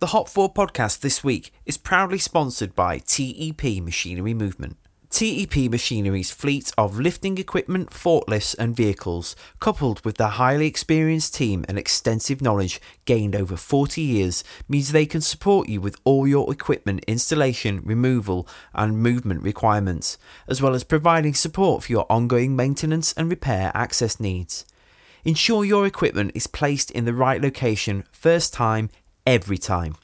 The Hop Forward podcast this week is proudly sponsored by TEP Machinery Movement. TEP Machinery's fleet of lifting equipment, forklifts, and vehicles, coupled with their highly experienced team and extensive knowledge gained over 40 years, means they can support you with all your equipment installation, removal, and movement requirements, as well as providing support for your ongoing maintenance and repair access needs. Ensure your equipment is placed in the right location first time, every time.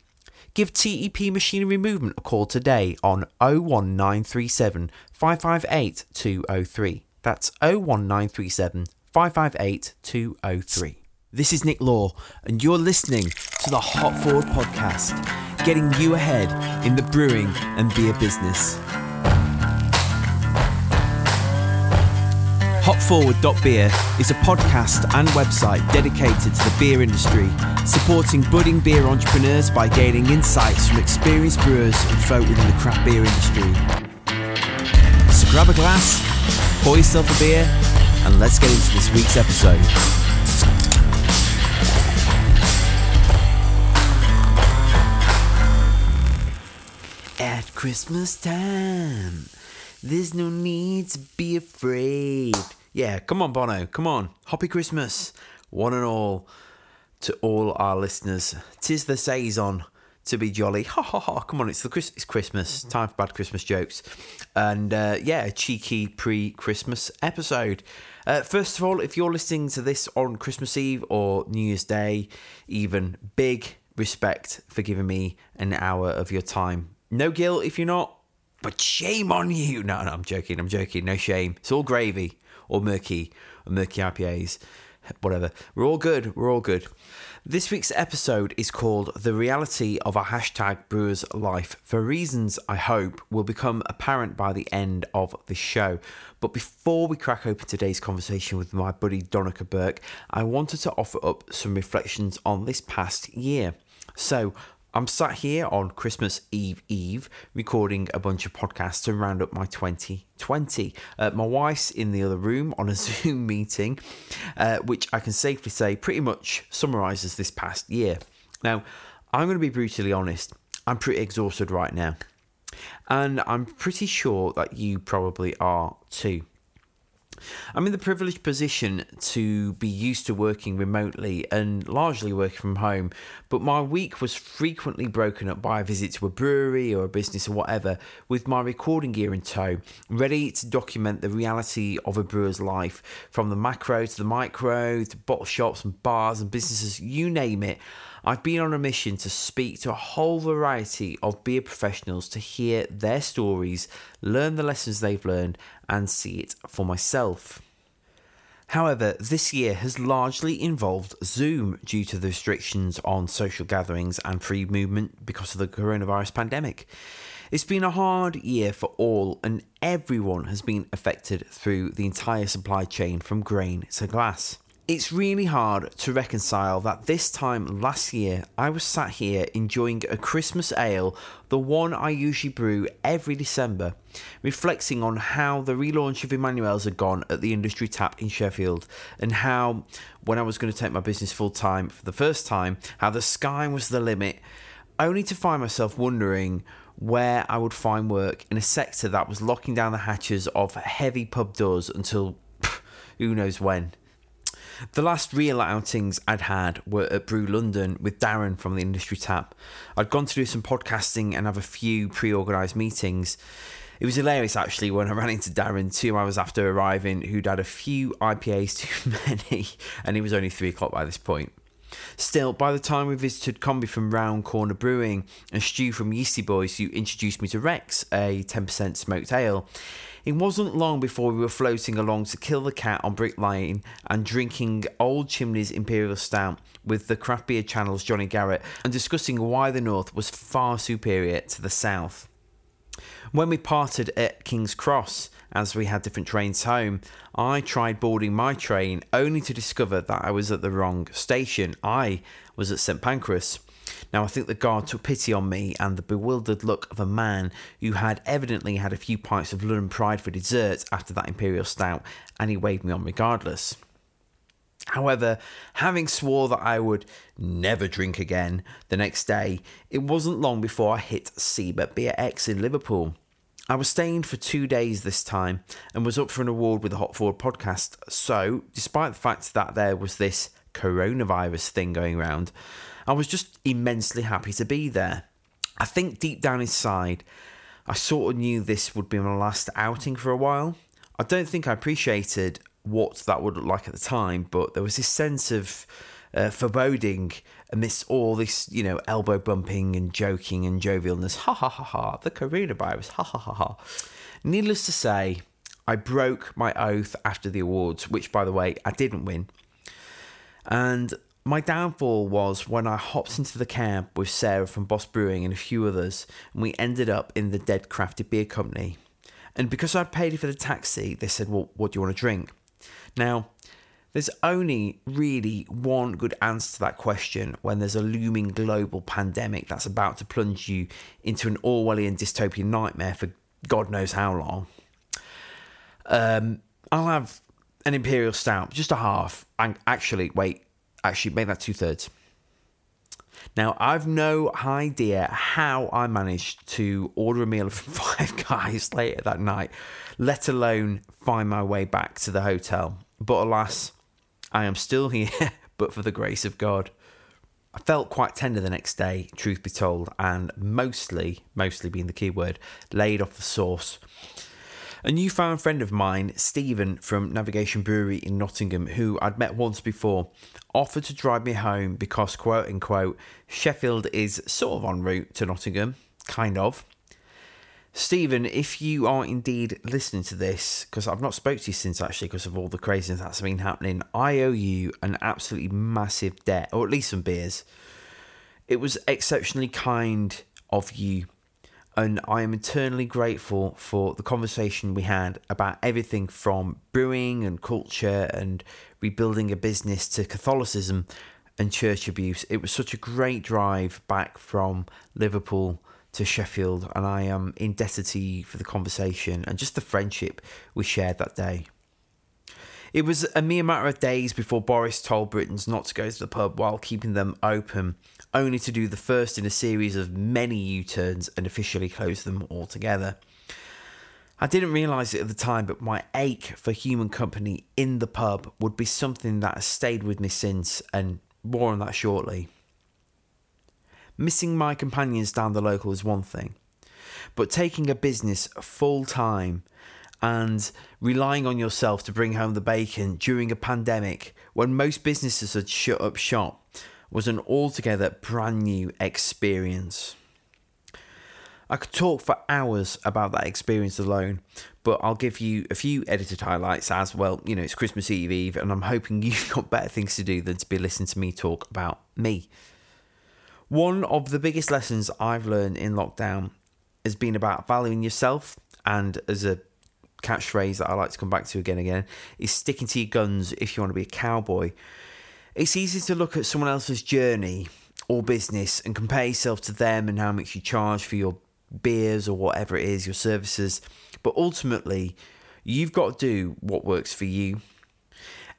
Give TEP Machinery Movement a call today on 01937 558 203. That's 01937 558 203. This is Nick Law, and you're listening to the Hop Forward Podcast, getting you ahead in the brewing and beer business. Hopforward.beer is a podcast and website dedicated to the beer industry, supporting budding beer entrepreneurs by gaining insights from experienced brewers and folk within the craft beer industry. So grab a glass, pour yourself a beer, and let's get into this week's episode. At Christmas time, there's no need to be afraid. Yeah, come on, Bono, come on. Happy Christmas, one and all, to all our listeners. Tis the saison to be jolly. Ha ha ha! Come on, it's the Chris- it's Christmas time for bad Christmas jokes, and uh, yeah, a cheeky pre-Christmas episode. Uh, first of all, if you're listening to this on Christmas Eve or New Year's Day, even big respect for giving me an hour of your time. No guilt if you're not, but shame on you. No, no, I'm joking. I'm joking. No shame. It's all gravy or murky or murky IPAs, whatever. We're all good. We're all good. This week's episode is called The Reality of a Hashtag Brewer's Life for reasons I hope will become apparent by the end of the show. But before we crack open today's conversation with my buddy Donica Burke, I wanted to offer up some reflections on this past year. So, I'm sat here on Christmas Eve Eve recording a bunch of podcasts to round up my 2020. Uh, my wife's in the other room on a Zoom meeting, uh, which I can safely say pretty much summarises this past year. Now, I'm going to be brutally honest, I'm pretty exhausted right now. And I'm pretty sure that you probably are too. I'm in the privileged position to be used to working remotely and largely working from home, but my week was frequently broken up by a visit to a brewery or a business or whatever with my recording gear in tow, ready to document the reality of a brewer's life from the macro to the micro to bottle shops and bars and businesses, you name it. I've been on a mission to speak to a whole variety of beer professionals to hear their stories, learn the lessons they've learned, and see it for myself. However, this year has largely involved Zoom due to the restrictions on social gatherings and free movement because of the coronavirus pandemic. It's been a hard year for all, and everyone has been affected through the entire supply chain from grain to glass. It's really hard to reconcile that this time last year I was sat here enjoying a Christmas ale, the one I usually brew every December, reflecting on how the relaunch of Emmanuel's had gone at the industry tap in Sheffield, and how when I was going to take my business full time for the first time, how the sky was the limit, only to find myself wondering where I would find work in a sector that was locking down the hatches of heavy pub doors until who knows when. The last real outings I'd had were at Brew London with Darren from the Industry Tap. I'd gone to do some podcasting and have a few pre organised meetings. It was hilarious actually when I ran into Darren two hours after arriving, who'd had a few IPAs too many, and it was only three o'clock by this point. Still, by the time we visited Combi from Round Corner Brewing and Stu from Yeastie Boys, who introduced me to Rex, a 10% smoked ale, it wasn't long before we were floating along to kill the cat on Brick Lane and drinking Old Chimney's Imperial Stout with the craft beer channel's Jonny Garrett and discussing why the North was far superior to the South. When we parted at King's Cross, as we had different trains home, I tried boarding my train only to discover that I was at the wrong station. I was at St Pancras. Now, I think the guard took pity on me and the bewildered look of a man who had evidently had a few pints of London Pride for dessert after that Imperial Stout, and he waved me on regardless. However, having swore that I would never drink again the next day, it wasn't long before I hit SIBA Beer X in Liverpool. I was staying for two days this time and was up for an award with the Hop Forward podcast. So, despite the fact that there was this coronavirus thing going around, I was just immensely happy to be there. I think deep down inside, I sort of knew this would be my last outing for a while. I don't think I appreciated what that would look like at the time, but there was this sense of uh, foreboding amidst all this, you know, elbow bumping and joking and jovialness. Ha ha ha ha, the coronavirus, ha ha ha ha. Needless to say, I broke my oath after the awards, which, by the way, I didn't win. And my downfall was when I hopped into the cab with Sarah from Boss Brewing and a few others, and we ended up in the Dead Crafty Beer Company. And because I'd paid for the taxi, they said, Well, what do you want to drink? Now, there's only really one good answer to that question when there's a looming global pandemic that's about to plunge you into an Orwellian dystopian nightmare for God knows how long. Um, I'll have an Imperial Stout, just a half. And actually, wait, actually, make that two thirds. Now, I've no idea how I managed to order a meal from Five Guys later that night, let alone find my way back to the hotel. But alas, I am still here, but for the grace of God. I felt quite tender the next day, truth be told, and mostly, mostly being the key word, laid off the sauce. A newfound friend of mine, Stephen from Navigation Brewery in Nottingham, who I'd met once before, offered to drive me home because, quote unquote, Sheffield is sort of en route to Nottingham, kind of. Stephen, if you are indeed listening to this, because I've not spoke to you since actually because of all the craziness that's been happening, I owe you an absolutely massive debt, or at least some beers. It was exceptionally kind of you, and I am eternally grateful for the conversation we had about everything from brewing and culture and rebuilding a business to Catholicism and church abuse. It was such a great drive back from Liverpool to Sheffield, and I am indebted to you for the conversation and just the friendship we shared that day. It was a mere matter of days before Boris told Britons not to go to the pub while keeping them open, only to do the first in a series of many U turns and officially close them altogether. I didn't realise it at the time, but my ache for human company in the pub would be something that has stayed with me since, and more on that shortly. Missing my companions down the local is one thing, but taking a business full time and relying on yourself to bring home the bacon during a pandemic when most businesses had shut up shop was an altogether brand new experience. I could talk for hours about that experience alone, but I'll give you a few edited highlights as well. You know, it's Christmas Eve Eve, and I'm hoping you've got better things to do than to be listening to me talk about me. One of the biggest lessons I've learned in lockdown has been about valuing yourself, and as a catchphrase that I like to come back to again and again, is sticking to your guns if you want to be a cowboy. It's easy to look at someone else's journey or business and compare yourself to them and how much you charge for your beers or whatever it is, your services. But ultimately, you've got to do what works for you.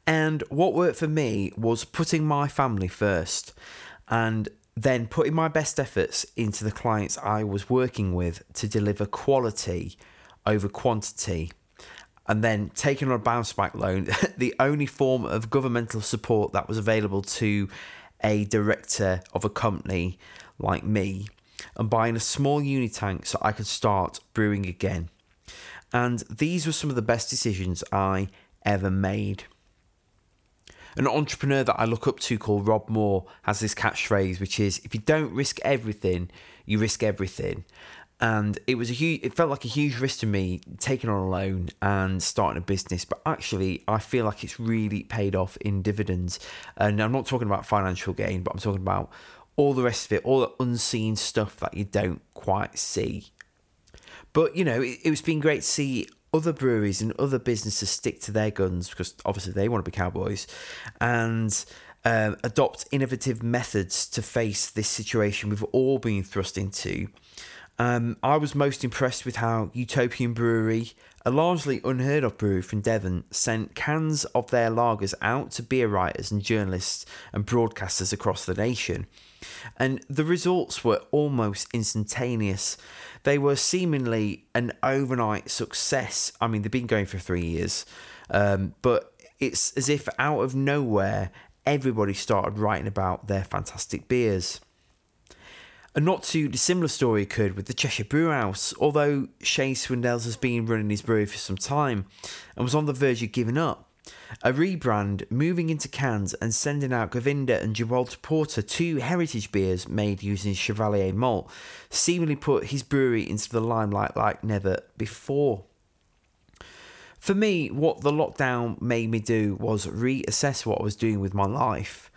And what worked for me was putting my family first. And then putting my best efforts into the clients I was working with to deliver quality over quantity. And then taking on a bounce back loan, the only form of governmental support that was available to a director of a company like me, and buying a small uni tank so I could start brewing again. And these were some of the best decisions I ever made. An entrepreneur that I look up to called Rob Moore has this catchphrase, which is if you don't risk everything, you risk everything. And it was a huge, it felt like a huge risk to me taking on a loan and starting a business. But actually, I feel like it's really paid off in dividends. And I'm not talking about financial gain, but I'm talking about all the rest of it, all the unseen stuff that you don't quite see. But you know, it, it's been great to see other breweries and other businesses stick to their guns because obviously they want to be cowboys and um, adopt innovative methods to face this situation we've all been thrust into. Um, I was most impressed with how Utopian Brewery, a largely unheard of brewery from Devon, sent cans of their lagers out to beer writers and journalists and broadcasters across the nation. And the results were almost instantaneous. They were seemingly an overnight success. I mean, they've been going for three years, um, but it's as if out of nowhere, everybody started writing about their fantastic beers. A not too dissimilar story occurred with the Cheshire Brewhouse, although Shane Swindells has been running his brewery for some time and was on the verge of giving up. A rebrand, moving into cans and sending out Govinda and Gibraltar Porter, two heritage beers made using Chevalier malt, seemingly put his brewery into the limelight like never before. For me, what the lockdown made me do was reassess what I was doing with my life.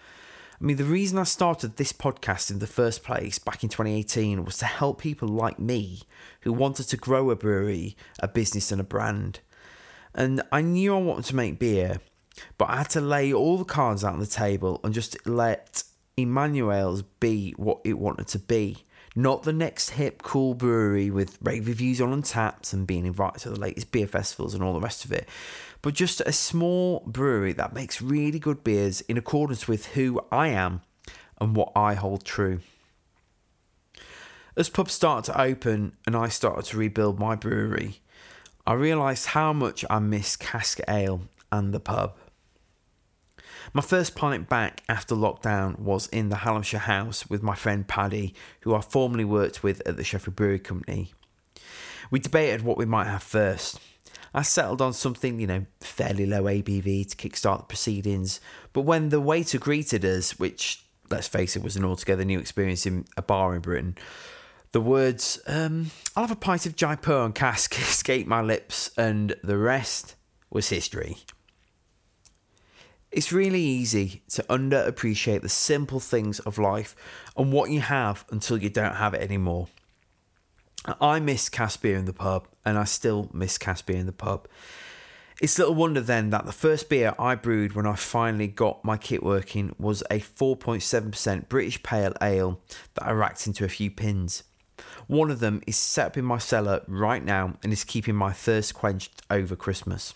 I mean, the reason I started this podcast in the first place back in 2018 was to help people like me who wanted to grow a brewery, a business, and a brand. And I knew I wanted to make beer, but I had to lay all the cards out on the table and just let Emmanuel's be what it wanted to be. Not the next hip, cool brewery with rave reviews on Untappd and being invited to the latest beer festivals and all the rest of it, but just a small brewery that makes really good beers in accordance with who I am and what I hold true. As pubs started to open and I started to rebuild my brewery, I realised how much I miss cask ale and the pub. My first pint back after lockdown was in the Hallamshire house with my friend Paddy, who I formerly worked with at the Sheffield Brewery Company. We debated what we might have first. I settled on something, you know, fairly low ABV to kickstart the proceedings, but when the waiter greeted us, which, let's face it, was an altogether new experience in a bar in Britain, the words, um, I'll have a pint of Jaipur on cask, escaped my lips, and the rest was history. It's really easy to underappreciate the simple things of life and what you have until you don't have it anymore. I miss cask beer in the pub, and I still miss cask beer in the pub. It's little wonder then that the first beer I brewed when I finally got my kit working was a 4.7% British Pale Ale that I racked into a few pins. One of them is set up in my cellar right now and is keeping my thirst quenched over Christmas.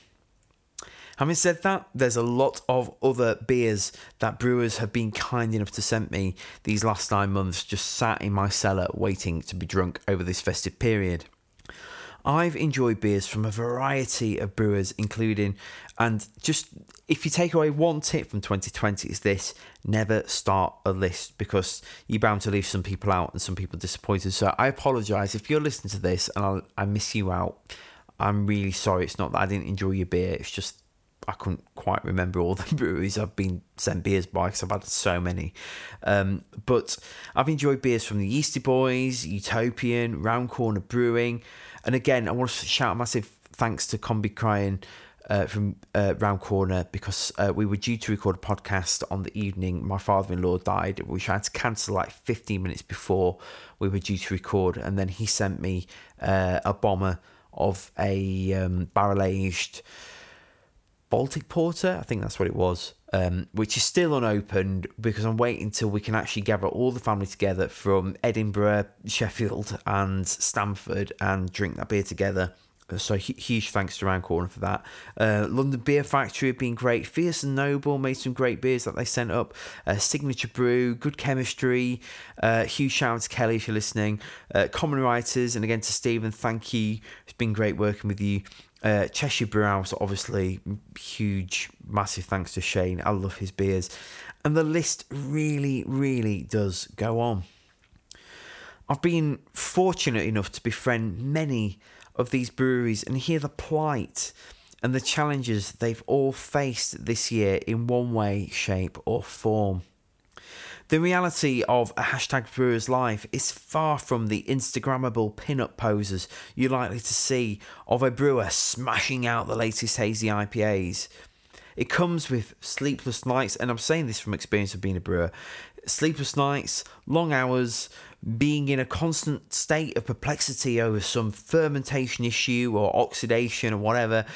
Having said that, there's a lot of other beers that brewers have been kind enough to send me these last nine months just sat in my cellar waiting to be drunk over this festive period. I've enjoyed beers from a variety of brewers, including, and just if you take away one tip from 2020, is this never start a list because you're bound to leave some people out and some people disappointed. So I apologize if you're listening to this and I'll, I miss you out. I'm really sorry. It's not that I didn't enjoy your beer, it's just I couldn't quite remember all the breweries I've been sent beers by because I've had so many. Um, but I've enjoyed beers from the Yeastie Boys, Utopian, Round Corner Brewing. And again, I want to shout a massive thanks to Combi Crying uh, from uh, Round Corner because uh, we were due to record a podcast on the evening my father in law died, which I had to cancel like 15 minutes before we were due to record. And then he sent me uh, a bomber of a um, barrel aged Baltic Porter, I think that's what it was, um, which is still unopened because I'm waiting until we can actually gather all the family together from Edinburgh, Sheffield, and Stamford and drink that beer together. Uh, so huge thanks to Round Corner for that. Uh, London Beer Factory have been great. Fierce and Noble made some great beers that they sent up. Uh, Signature Brew, good chemistry. Uh, huge shout out to Kelly if you're listening. Uh, Common Writers, and again to Stephen, thank you. It's been great working with you. Uh, Cheshire Brewhouse, obviously, huge, massive thanks to Shane. I love his beers. And the list really, really does go on. I've been fortunate enough to befriend many of these breweries and hear the plight and the challenges they've all faced this year in one way, shape, or form. The reality of a hashtag brewer's life is far from the Instagrammable pin-up poses you're likely to see of a brewer smashing out the latest hazy IPAs. It comes with sleepless nights, and I'm saying this from experience of being a brewer. Sleepless nights, long hours, being in a constant state of perplexity over some fermentation issue or oxidation or whatever,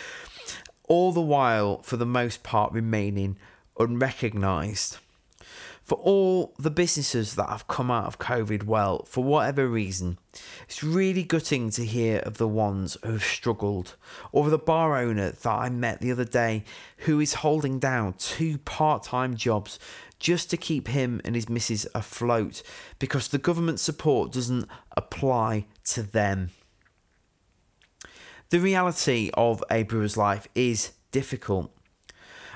all the while, for the most part, remaining unrecognised. For all the businesses that have come out of COVID well, for whatever reason, it's really gutting to hear of the ones who have struggled, or the bar owner that I met the other day who is holding down two part time jobs just to keep him and his missus afloat because the government support doesn't apply to them. The reality of a brewer's life is difficult.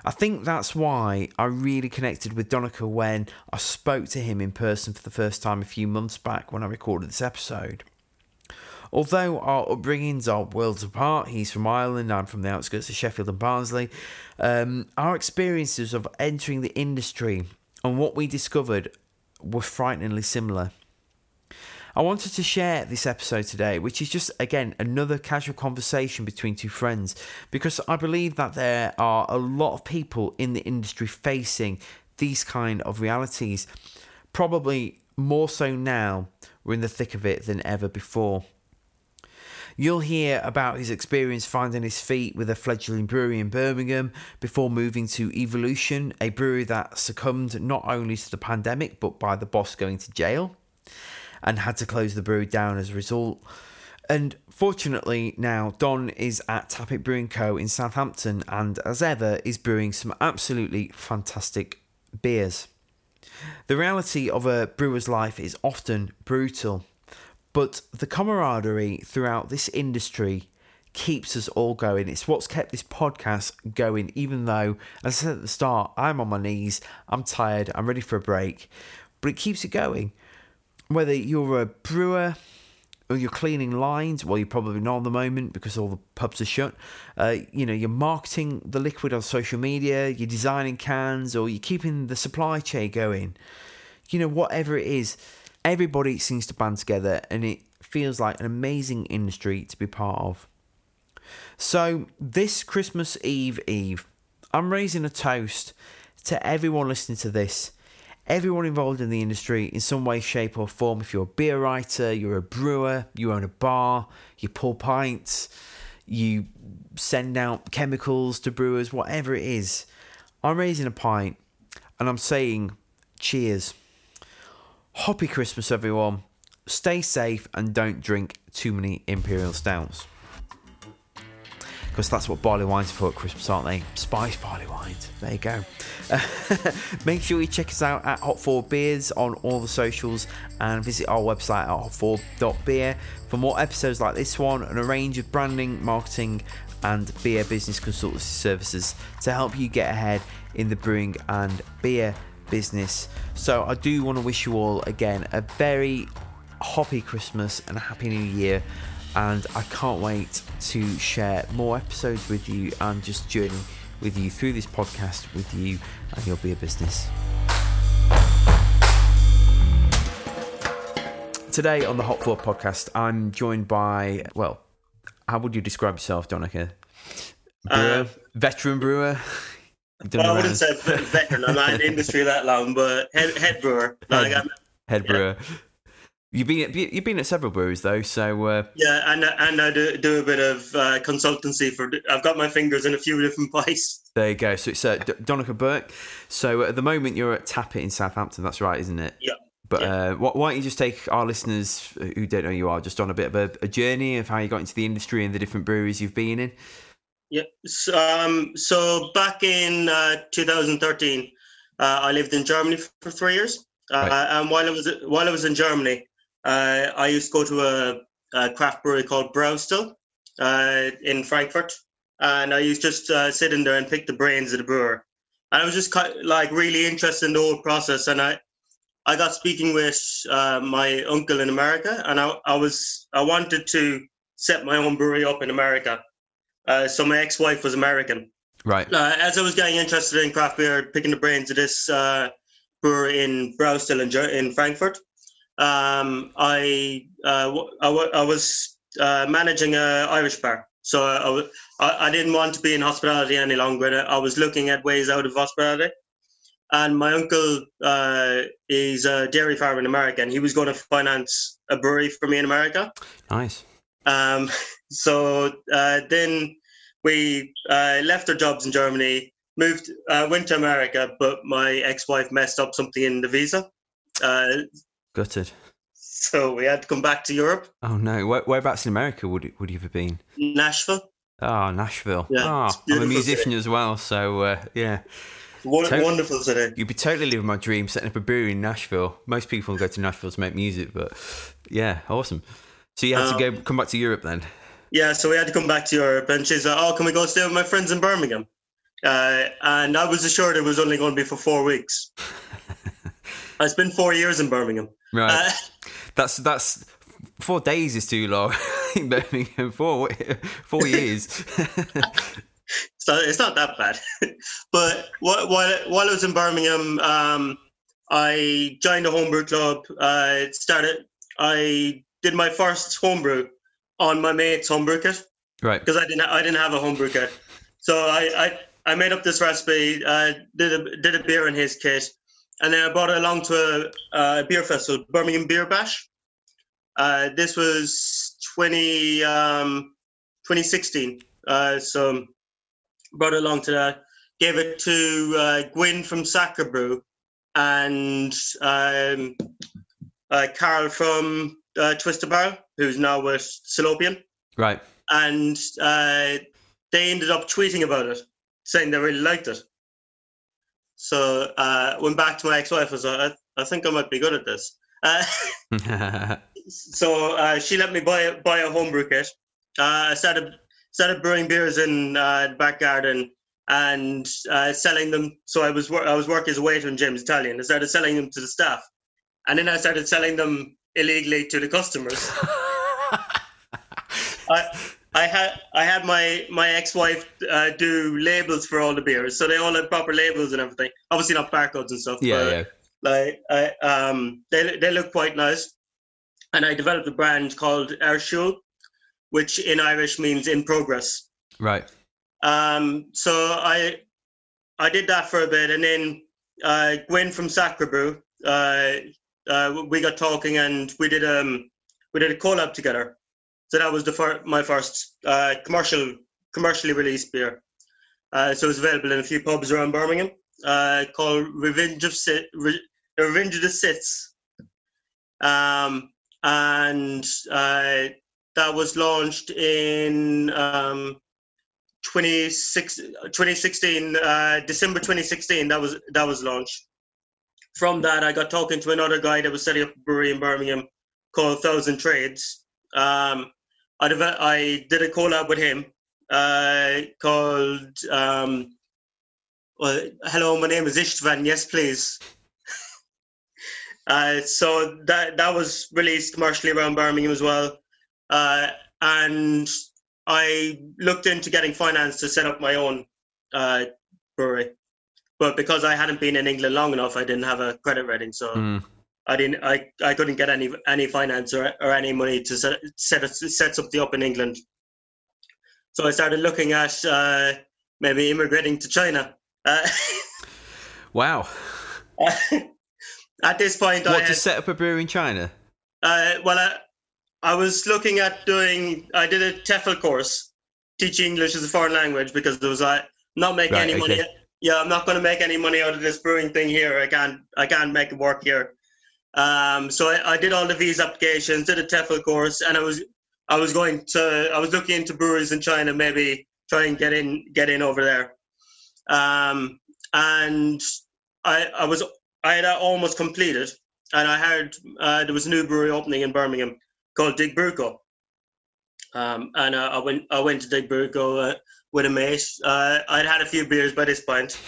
I think that's why I really connected with Donica when I spoke to him in person for the first time a few months back when I recorded this episode. Although our upbringings are worlds apart, he's from Ireland, I'm from the outskirts of Sheffield and Barnsley, um, our experiences of entering the industry and what we discovered were frighteningly similar. I wanted to share this episode today, which is just again another casual conversation between two friends, because I believe that there are a lot of people in the industry facing these kind of realities, probably more so now we're in the thick of it than ever before. You'll hear about his experience finding his feet with a fledgling brewery in Birmingham before moving to Evolution, a brewery that succumbed not only to the pandemic but by the boss going to jail and had to close the brewery down as a result. And fortunately, now Don is at Tappet Brewing Co. in Southampton and, as ever, is brewing some absolutely fantastic beers. The reality of a brewer's life is often brutal, but the camaraderie throughout this industry keeps us all going. It's what's kept this podcast going, even though, as I said at the start, I'm on my knees, I'm tired, I'm ready for a break, but it keeps it going whether you're a brewer or you're cleaning lines, well, you're probably not at the moment because all the pubs are shut. Uh, you know, you're marketing the liquid on social media, you're designing cans, or you're keeping the supply chain going. You know, whatever it is, everybody seems to band together, and it feels like an amazing industry to be part of. So, this Christmas Eve Eve, I'm raising a toast to everyone listening to this everyone involved in the industry in some way, shape, or form. If you're a beer writer, you're a brewer, you own a bar, you pull pints, you send out chemicals to brewers, whatever it is, I'm raising a pint and I'm saying cheers. Happy Christmas, everyone. Stay safe and don't drink too many Imperial Stouts because that's what barley wines are for at Christmas, aren't they? Spice barley wines. There you go. make sure you check us out at Hot 4 Beers on all the socials and visit our website at hopforward.beer for more episodes like this one and a range of branding, marketing, and beer business consultancy services to help you get ahead in the brewing and beer business. So, I do want to wish you all again a very happy Christmas and a happy new year and I can't wait to share more episodes with you and just journey with you through this podcast with you and your beer business. Today on the Hop Forward podcast, I'm joined by, well, how would you describe yourself, Donica? Brewer, uh, veteran brewer. Well, I wouldn't say veteran. I'm not in the industry that long, but head, head brewer. Head, like head brewer. Yeah. You've been at, you've been at several breweries though, so uh... yeah, and and I do, do a bit of uh, consultancy for. I've got my fingers in a few different pies. There you go. So it's uh, Donica Burke. So at the moment you're at Tappet in Southampton. That's right, isn't it? Yeah. But yeah. Uh, why don't you just take our listeners who don't know you are just on a bit of a, a journey of how you got into the industry and the different breweries you've been in? Yeah. So, um, so back in uh, 2013, uh, I lived in Germany for three years. Uh, right. And while I was while I was in Germany, uh, I used to go to a, a craft brewery called Braustil uh, in Frankfurt, and I used to just uh, sit in there and pick the brains of the brewer. And I was just kind of, like really interested in the whole process, and I I got speaking with uh, my uncle in America, and I, I was I wanted to set my own brewery up in America. Uh, so my ex-wife was American. Right. Uh, as I was getting interested in craft beer, picking the brains of this uh, brewer in Braustil in, in Frankfurt, um, I, uh, I, I was uh, managing an Irish bar. So I, I, I, didn't want to be in hospitality any longer. I was looking at ways out of hospitality. And my uncle uh, is a dairy farmer in America, and he was going to finance a brewery for me in America. Nice. Um, so uh, then we uh, left our jobs in Germany, moved, uh, went to America, but my ex-wife messed up something in the visa, uh, Gutted. so we had to come back to Europe, Oh no. Where, whereabouts in America would it, would you have been? Nashville. Oh, Nashville. Yeah, oh, I'm a musician as well, so uh, yeah. Won- Tot- wonderful city. You'd be totally living my dream, setting up a brewery in Nashville. Most people go to Nashville to make music, but yeah, awesome. So you had to Um, go come back to Europe then. Yeah, so we had to come back to Europe, and she's like, "Oh, can we go stay with my friends in Birmingham?" Uh, and I was assured it was only going to be for four weeks. I spent four years in Birmingham. Right. Uh, that's that's four days is too long in Birmingham. Four four years. so it's not that bad. but while while I was in Birmingham, um, I joined a homebrew club. I started. I did my first homebrew on my mate's homebrew kit. right. because I didn't I didn't have a homebrew kit. So I, I, I made up this recipe, uh, did a did a beer in his kit, and then I brought it along to a, a beer festival, Birmingham Beer Bash. Uh, this was 20, um, 2016. Uh, so brought it along to that. Gave it to uh, Gwyn from Sacre Brew and um, uh, Carl from uh, Twisted Barrel, who's now with Salopian Right. and uh, they ended up tweeting about it, saying they really liked it. So uh, went back to my ex-wife. I was like, I, I think I might be good at this. Uh, so uh, she let me buy buy a homebrew kit. Uh, I started started brewing beers in uh, the back garden and uh, selling them. So I was wor- I was working as a waiter in Jamie's Italian. I started selling them to the staff, and then I started selling them illegally to the customers. I I had I had my my ex-wife uh, do labels for all the beers, so they all had proper labels and everything. Obviously not barcodes and stuff. yeah, but, yeah. Like I um they they look quite nice, and I developed a brand called Airshul, which in Irish means in progress. Right. Um, so I I did that for a bit, and then uh, Gwen from Sacre Brew, uh, uh, we got talking, and we did um we did a collab together. So that was the fir- my first uh, commercial commercially released beer. Uh, so it's available in a few pubs around Birmingham. Uh, called Revenge of Sit, Re- Revenge of the Sits. Um, and uh, that was launched in um, 2016 uh, december 2016 that was that was launched from that i got talking to another guy that was setting up a brewery in birmingham called thousand trades um, I, deve- I did a collab with him uh, called um, well, hello my name is istvan yes please. Uh, so that that was released commercially around birmingham as well. Uh, and I looked into getting finance to set up my own uh, brewery, but because I hadn't been in England long enough, I didn't have a credit rating, so Mm. I didn't. I, I couldn't get any any finance or, or any money to set set set something up in England. So I started looking at uh, maybe immigrating to China. Uh, Wow. at this point, I What had, to set up a brewery in China? Uh, well, I, I was looking at doing. I did a TEFL course, teaching English as a foreign language, because there was I not making Right, any money. Yeah, I'm not going to make any money out of this brewing thing here. I can't. I can't make it work here. Um, so I, I did all the visa applications, did a TEFL course, and I was I was going to. I was looking into breweries in China, maybe try and get in get in over there. Um, and I I was I had almost completed, and I heard uh, there was a new brewery opening in Birmingham called Dig Brewco. Um, and uh, I went I went to Dig Brewco uh, with a mate. Uh, I'd had a few beers by this point.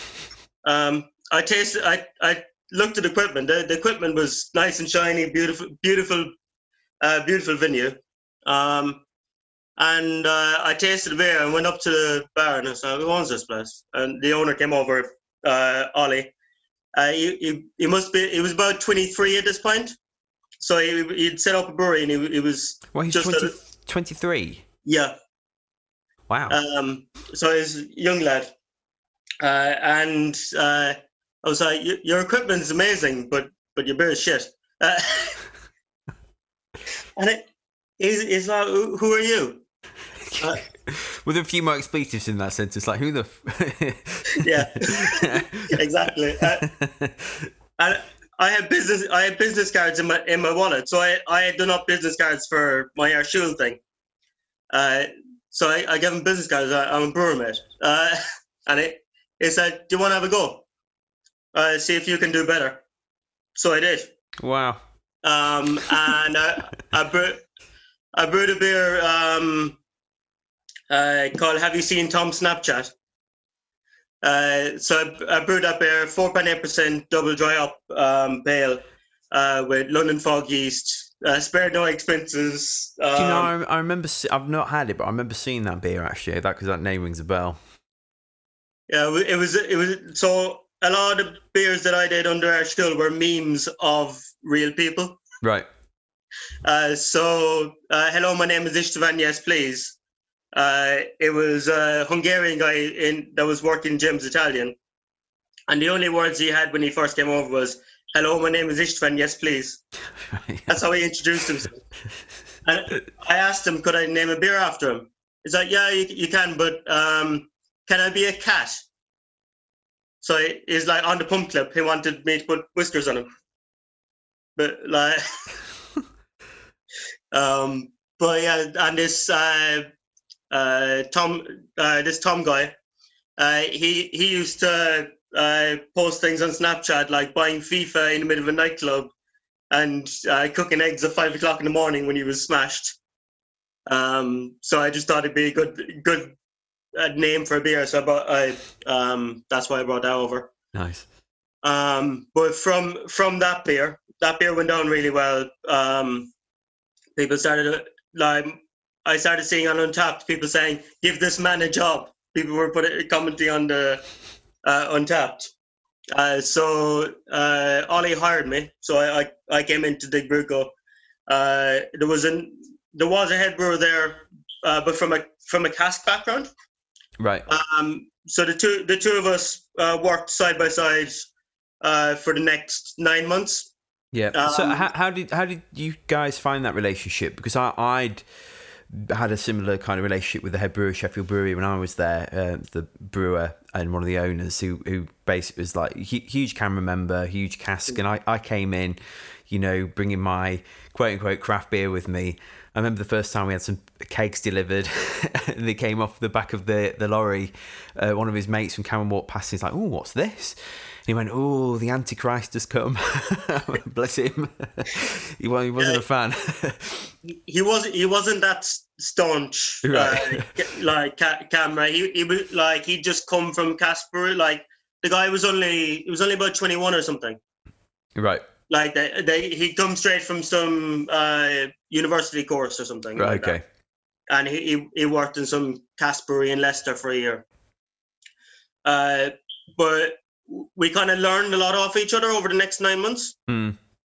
Um, I tasted. I I looked at the equipment. The, the equipment was nice and shiny, beautiful, beautiful, uh, beautiful venue. Um, and uh, I tasted the beer and went up to the bar and I said, "Who owns this place?" And the owner came over, uh, Ollie. Uh, he, he, he must be. He was about 23 at this point. So he, he'd set up a brewery and he, he was Well, he's 20, 23. yeah. Wow. Um, so he's a young lad, uh, and uh, I was like, "Y- "Your equipment's amazing, but but your beer is shit." Uh, and it is he's like, "Who are you?" uh, With a few more expletives in that sentence, like who the. F- yeah, exactly. Uh, and I had business. I had business cards in my in my wallet, so I I had done up business cards for my Arshul thing. Uh, so I, I gave him business cards. I, I'm a brewer mate, uh, and it he said, "Do you want to have a go? Uh, see if you can do better." So I did. Wow. Um, and I, I brewed I brewed a beer um, uh, called Have You Seen Tom Snapchat? Uh, so I, I brewed that beer, 4.8% double dry hop um, pale uh, with London fog yeast, uh, spared no expenses. Um, Do you know? I, I remember. I've not had it, but I remember seeing that beer actually. That because that name rings a bell. Yeah, it was it was so a lot of the beers that I did under our school were memes of real people. Right. Uh, so uh, hello, my name is Istvan. Yes, please. Uh, it was a Hungarian guy in that was working Jamie's Italian, and the only words he had when he first came over was "Hello, my name is Istvan. Yes, please." That's how he introduced himself. And I asked him, could I name a beer after him? He's like, yeah, you, you can, but um, can I be a cat? So he's like, on the pump clip, he wanted me to put whiskers on him. But like, um, but yeah, and this uh, uh, Tom, uh, this Tom guy, uh, he he used to uh, post things on Snapchat like buying FIFA in the middle of a nightclub and uh, cooking eggs at five o'clock in the morning when he was smashed. Um, so I just thought it'd be a good good uh, name for a beer. So I bought, I um, that's why I brought that over. nice. Um, but from from that beer, that beer went down really well. Um, people started like I started seeing on Untappd people saying, "Give this man a job." People were putting commenting on the uh, Untappd. Uh, so uh, Ollie hired me, so I I, I came into Dig Brewco. Uh, there was an there was a head brewer there, uh, but from a from a cask background. Right. Um, so the two the two of us uh, worked side by side uh, for the next nine months. Yeah. so Um, how, how did how did you guys find that relationship? Because I, I'd had a similar kind of relationship with the head brewer Sheffield Brewery when I was there. Uh, the brewer and one of the owners who who basically was like huge CAMRA member, huge cask, and I I came in, you know, bringing my quote unquote craft beer with me. I remember the first time we had some kegs delivered, and they came off the back of the the lorry. Uh, one of his mates from CAMRA walked past. And he's like, "Oh, what's this?" And he went, "Oh, the Antichrist has come." Bless him. he, wa- he wasn't a fan. He wasn't he wasn't that staunch Right. uh, like ca- CAMRA. He he was like he'd just come from Casper. Like the guy was only he was only about twenty one or something. right. Like they, they he'd come straight from some uh, university course or something. Right. like that. Okay. and he, he, he worked in some Caspery in Leicester for a year. Uh, but we kind of learned a lot off each other over the next nine months. Hmm.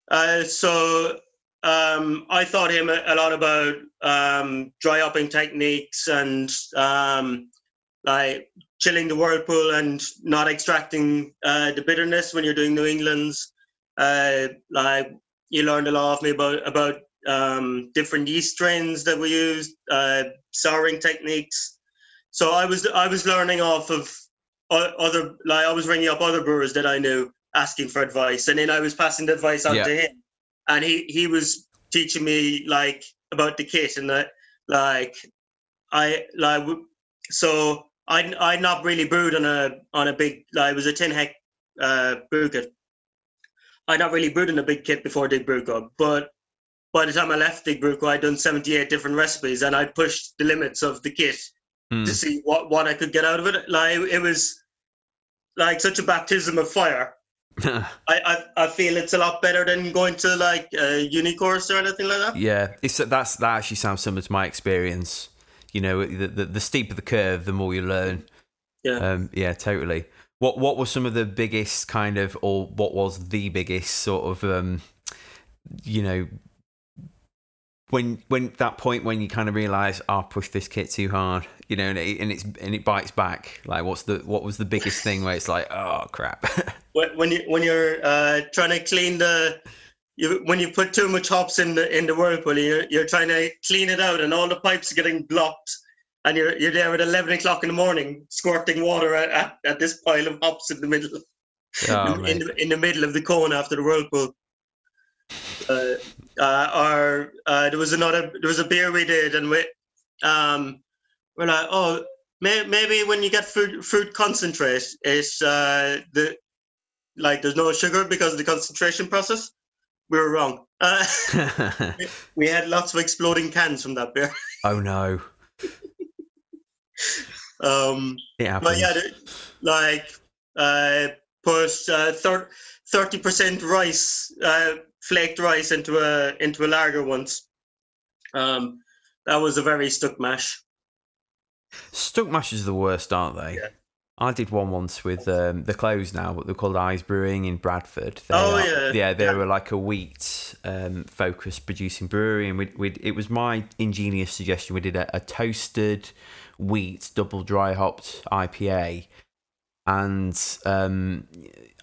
Uh, so um, I taught him a, a lot about um, dry hopping techniques and um, like chilling the whirlpool and not extracting uh, the bitterness when you're doing New England's. Uh, like you learned a lot of me about about um, different yeast strains that we used, uh, souring techniques. So I was I was learning off of other like I was ringing up other brewers that I knew asking for advice, and then I was passing the advice on Yeah. to him, and he he was teaching me like about the kit and that like I like so I I not really brewed on a on a big like it was a tin heck uh, brew kit. I not really brewed in a big kit before Dig Brewco, but by the time I left Dig Brewco, I'd done 78 different recipes and I pushed the limits of the kit Hmm. to see what, what I could get out of it. Like it was like such a baptism of fire. I, I, I feel it's a lot better than going to like a uni course or anything like that. yeah. It's that's that actually sounds similar to my experience. You know, the the, the steeper the curve, the more you learn. Yeah. Um, yeah, totally. What what were some of the biggest kind of, or what was the biggest sort of, um, you know, when when that point when you kind of realize, oh, I pushed this kit too hard, you know, and it, and it's and it bites back. Like, what's the what was the biggest thing where it's like, oh crap. When when you when you're uh, trying to clean the you, when you put too much hops in the in the whirlpool, you're, you're trying to clean it out, and all the pipes are getting blocked and you're you're there at eleven o'clock in the morning, squirting water at, at, at this pile of hops in the middle, Oh, in, the, in the middle of the cone after the whirlpool. Uh, uh, or uh, there was another there was a beer we did, and we um we're like, oh, may, maybe when you get fruit fruit concentrate, it's uh the like there's no sugar because of the concentration process. We were wrong. Uh, we had lots of exploding cans from that beer. oh no. Um, happens. but yeah, like uh, put uh, thirty percent rice, uh, flaked rice into a into a lager once. Um, that was a very stuck mash. Stuck mashers are the worst, aren't they? Yeah. I did one once with um, the clothes now, but they're called Eyes Brewing in Bradford. They Oh, are- yeah. yeah. They Yeah. were like a wheat um, focused producing brewery, and we we it was my ingenious suggestion. We did a, a toasted wheat double dry hopped IPA, and um,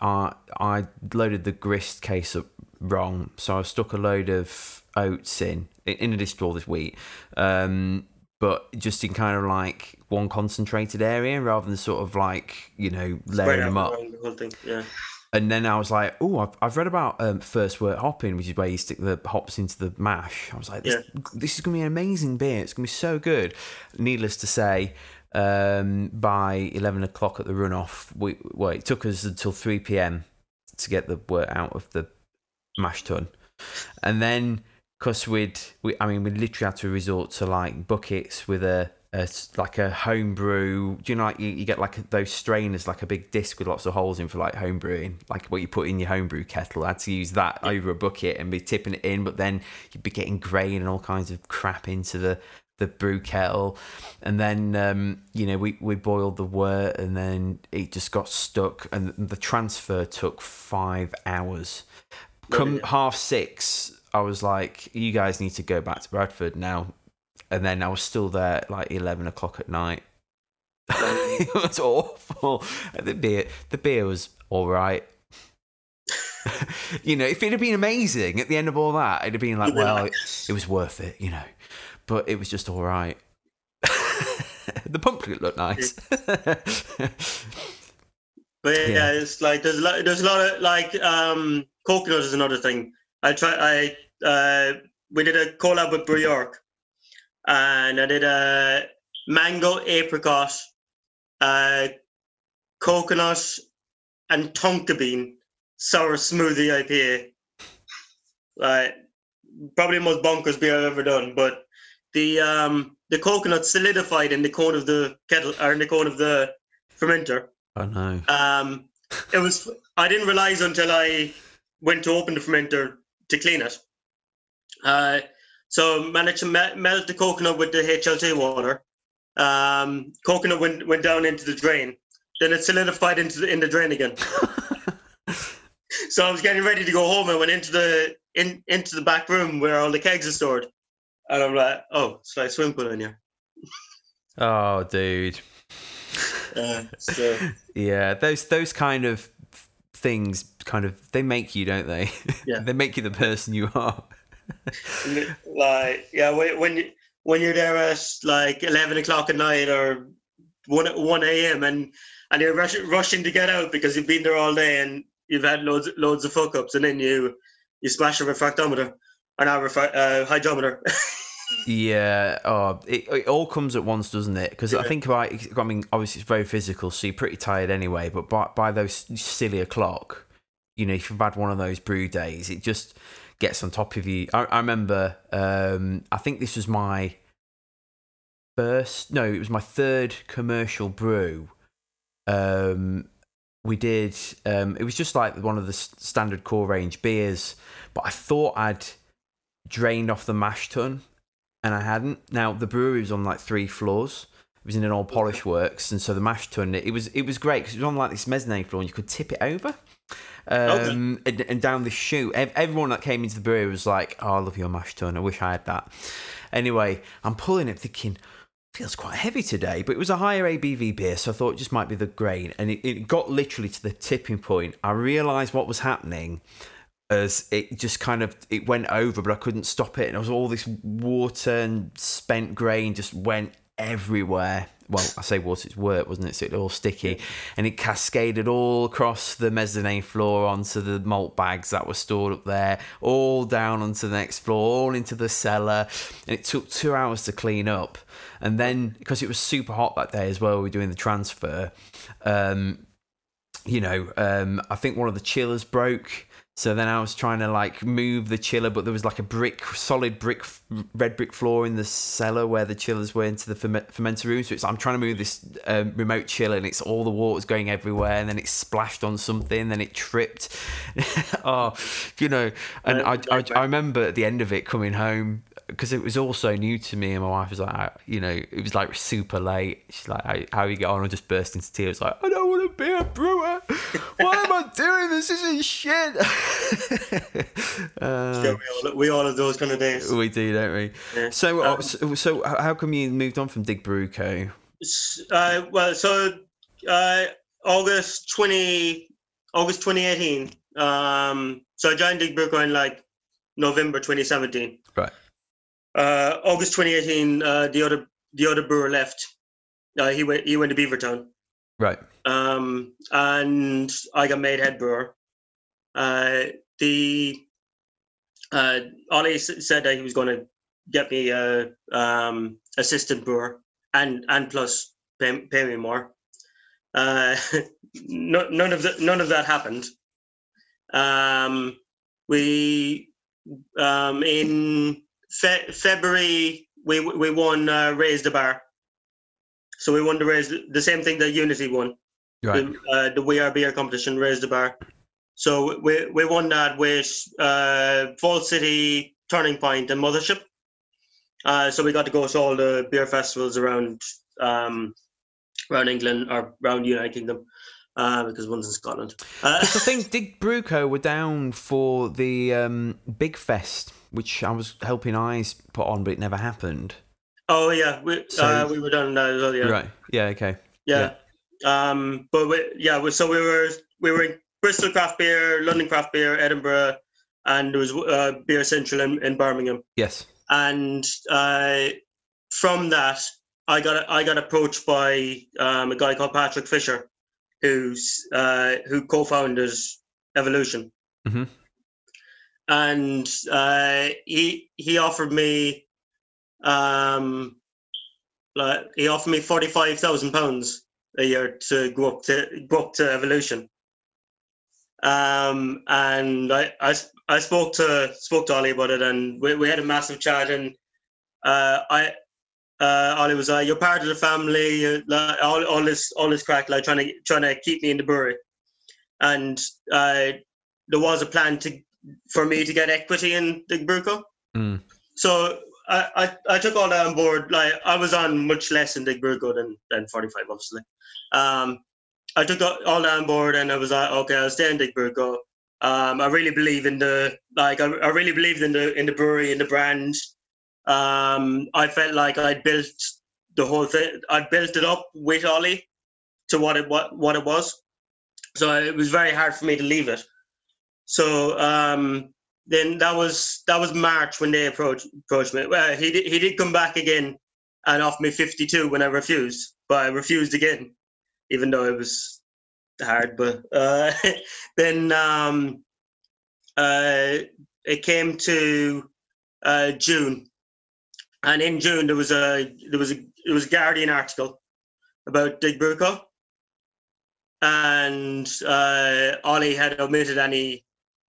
I I loaded the grist case up wrong, so I stuck a load of oats in in addition to all this wheat. Um, but just in kind of like one concentrated area rather than sort of like you know layering them up. The whole thing. Yeah. And then I was like, oh, I've, I've read about um, first wort hopping, which is where you stick the hops into the mash. I was like, this, this is going to be an amazing beer. It's going to be so good. Needless to say, um, by 11 o'clock at the runoff, we, well, it took us until 3 p.m. to get the wort out of the mash tun. And then, because we'd, we, I mean, we literally had to resort to like buckets with a, a like a homebrew. Do you know like you, you get like those strainers, like a big disc with lots of holes in for like home brewing, like what you put in your homebrew kettle. I had to use that over a bucket and be tipping it in, but then you'd be getting grain and all kinds of crap into the the brew kettle, and then um, you know we we boiled the wort, and then it just got stuck, and the transfer took five hours. Come yeah. half six, I was like, "You guys need to go back to Bradford now," and then I was still there at like eleven o'clock at night. it was awful. The beer, the beer was all right. you know, if it had been amazing at the end of all that, it'd have been like, well, it, it was worth it, you know. But it was just all right. the pumpkin looked nice. But yeah, Yeah. it's like there's a lot, there's a lot of like um, coconut is another thing. I try I uh, we did a collab with Brew York, and I did a mango apricot, uh, coconut, and tonka bean sour smoothie IPA. Like probably the most bonkers beer I've ever done, but the um the coconut solidified in the cone of the kettle or in the cone of the fermenter. oh no. Um, it was. I didn't realize until I went to open the fermenter to clean it. Uh, so managed to melt the coconut with the HLT water. Um, coconut went went down into the drain. Then it solidified into the in the drain again. so I was getting ready to go home. I went into the in into the back room where all the kegs are stored, and I'm like, "Oh, it's like a swimming pool in here." oh, dude. Uh, so, Yeah, those those kind of things kind of they make you, don't they? Yeah. they make you the person you are. like yeah when when you when you're there at like 11 o'clock at night or 1 1 a.m and and you're rush, rushing to get out because you've been there all day and you've had loads loads of fuck ups and then you you smash a refractometer or not refra- uh, hydrometer Yeah. Oh, it, it all comes at once, doesn't it? Because I think about. I mean, obviously it's very physical, so you're pretty tired anyway. But by by those silly o'clock, you know, if you've had one of those brew days, it just gets on top of you. I, I remember. Um, I think this was my first. No, it was my third commercial brew. Um, we did. Um, it was just like one of the standard core range beers, but I thought I'd drained off the mash tun and I hadn't. Now the brewery was on like three floors. It was in an old polish works, and so the mash tun it was it was great because it was on like this mezzanine floor, and you could tip it over. Um, and, and down the chute, everyone that came into the brewery was like, "Oh, I love your mash tun. I wish I had that." Anyway, I'm pulling it, thinking, feels quite heavy today, but it was a higher ABV beer, so I thought it just might be the grain. And it, it got literally to the tipping point. I realised what was happening as it just kind of it went over, but I couldn't stop it. And it was all this water and spent grain just went everywhere. Well, I say was it's work, wasn't it? So it all sticky, and it cascaded all across the mezzanine floor onto the malt bags that were stored up there, all down onto the next floor, all into the cellar, and it took two hours to clean up. And then because it was super hot that day as well, we were doing the transfer. Um, you know, um, I think one of the chillers broke. So then I was trying to like move the chiller, but there was like a brick, solid brick, red brick floor in the cellar where the chillers were into the fermenter room. So it's, I'm trying to move this um, remote chiller, and it's all the water's going everywhere, and then it splashed on something, then it tripped. oh, you know, and I, I, I remember at the end of it coming home because it was all so new to me, and my wife was like, you know, it was like super late. She's like, "How, how you get on?" I just burst into tears, like, "I don't want to be a brewer. Why am I doing this? This is shit." uh, yeah, we, all, we all have those kind of days. We do, don't we? Yeah. So, um, so, so, how come you moved on from Dig Brewco? Uh, well, so uh, August twenty, August twenty eighteen. Um, so I joined Dig Brewco in like November twenty seventeen. Right uh, August 2018, uh, the other the other brewer left. Uh, he went he went to Beavertown. Right. Um, and I got made head brewer. Uh, the uh, Ollie said that he was going to get me a um, assistant brewer and and plus pay, pay me more. Uh, no, none of that none of that happened. Um, we um, in Fe- February we we won uh, raise the bar, so we won the raise the same thing that Unity won. Right. The, uh, the We Are Beer competition raised the bar, so we we won that with uh, Fall City, Turning Point, and Mothership. Uh, so we got to go to all the beer festivals around um, around England or around United Kingdom. Uh, because one's in Scotland. Uh, I think Dig Brewco were down for the um, Big Fest which I was helping Eyes put on, but it never happened. Oh yeah, we so, uh, we were done that as well. Yeah. Right. Yeah. Okay. Yeah. yeah. Um. But we, yeah. So we were we were in Bristol Craft Beer, London Craft Beer, Edinburgh, and there was uh, Beer Central in, in Birmingham. Yes. And uh, from that, I got I got approached by um, a guy called Patrick Fisher, who's uh, who co-founded Evolution. Mm-hmm and uh, he he offered me um like he offered me forty five thousand pounds a year to go up to go up to Evolution. Um, and I, I I spoke to spoke to Ollie about it, and we, we had a massive chat, and uh, I uh, Ollie was like, "You're part of the family, like, all all this all this crack, like trying to trying to keep me in the brewery," and uh, there was a plan to for me to get equity in Dig Brew. Mm. So I, I, I, took all that on board. Like I was on much less in Dig Brewco than, than 45, obviously. Um, I took all that on board and I was like, okay, I'll stay in Dig Brew Um, I really believe in the like. I, I really believed in the in the brewery in the brand. Um, I felt like I built the whole thing. I built it up with Ollie to what it what what it was. So it was very hard for me to leave it. So um, then that was that was March when they approached approached me. Well, he did, he did come back again and offer me 52 when I refused, but I refused again, even though it was hard. But uh, then um, uh, it came to uh, June, and in June there was a there was a there was a Guardian article about Dig Brewco. And uh, Ollie had omitted any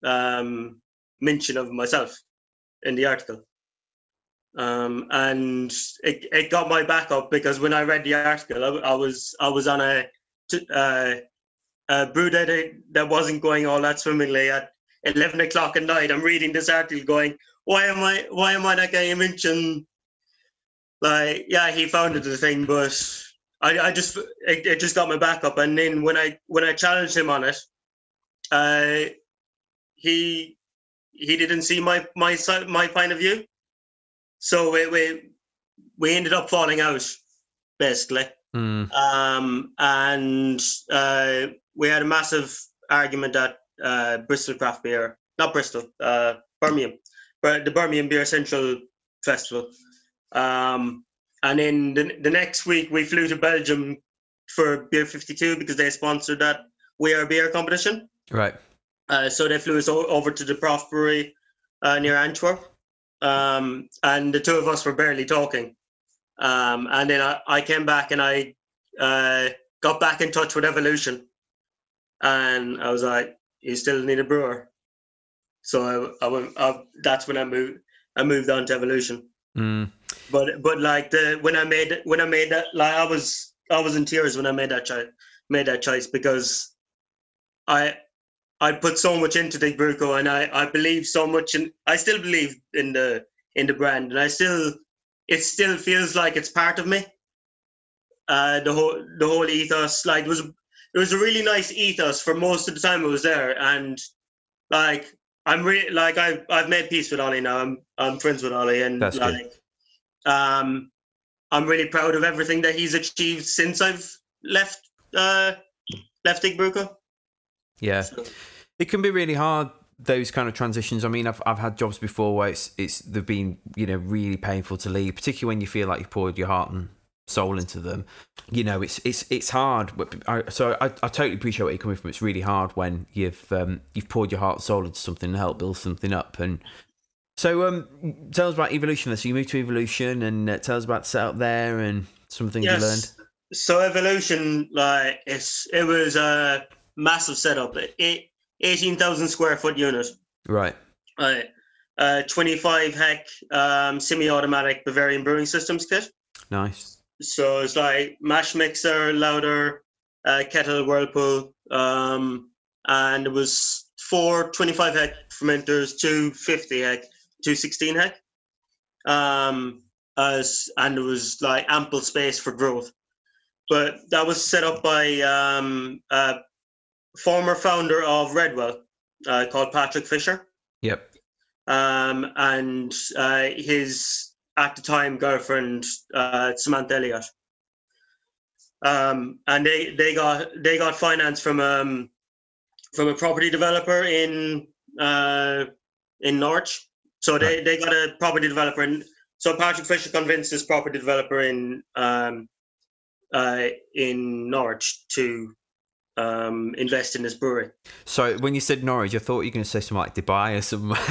um, mention of myself in the article. Um, and it, it got my back up because when I read the article, I, I was I was on a, uh, a brew day that wasn't going all that swimmingly at 11 o'clock at night. I'm reading this article going, why am I why am I not getting mentioned? Like, yeah, he founded the thing, but I, I just it, it just got my back up. And then when I when I challenged him on it, uh, he he didn't see my my my point of view. So we we, we ended up falling out basically. Mm. Um, and uh, we had a massive argument at uh, Bristol Craft Beer, not Bristol, uh, Birmingham, but the Birmingham Beer Central Festival. Um, and then the, the next week we flew to Belgium for Beer 52 because they sponsored that We Are Beer competition. Right. Uh, so they flew us o- over to the Prof Brewery uh, near Antwerp, um, and the two of us were barely talking. Um, and then I, I came back and I uh, got back in touch with Evolution, and I was like, "You still need a brewer." So I, I went. I, that's when I moved. I moved on to Evolution. Mm. But but like the when I made when I made that like I was I was in tears when I made that choice made that choice because I I put so much into the Brewco and I, I believe so much and I still believe in the in the brand and I still it still feels like it's part of me. Uh the whole the whole ethos like it was it was a really nice ethos for most of the time I was there and like I'm really like I've I've made peace with Ollie now. I'm I'm friends with Ollie and That's good. like um I'm really proud of everything that he's achieved since I've left uh left Dig Brewco. Yeah. So, It can be really hard those kind of transitions. I mean, I've I've had jobs before where it's it's they've been you know really painful to leave, particularly when you feel like you've poured your heart and soul into them. You know, it's it's it's hard. but I, so I, I totally appreciate where you're coming from. It's really hard when you've um, you've poured your heart and soul into something and helped build something up. And so, um, tell us about evolution. So you moved to evolution, and uh, tell us about the setup there and some things you learned. So evolution, like it's it was a massive setup. It, eighteen thousand square foot unit. Right. Uh, uh, 25 heck um, semi-automatic Bavarian brewing systems kit. Nice. So it's like mash mixer, lauter, uh, kettle, whirlpool, um, and it was four 25 heck fermenters, two 50 heck, two 16 heck, um, as and it was like ample space for growth. But that was set up by um, a former founder of Redwell uh, called Patrick Fisher Yep. um, and uh, his at the time girlfriend uh, Samantha Elliott. Um, and they they got they got finance from um from a property developer in uh, in Norwich. So they, they got a property developer in. So Patrick Fisher convinced this property developer in um, uh, in Norwich to um, invest in this brewery. So when you said Norwich, I thought you were going to say something like Dubai or somewhere.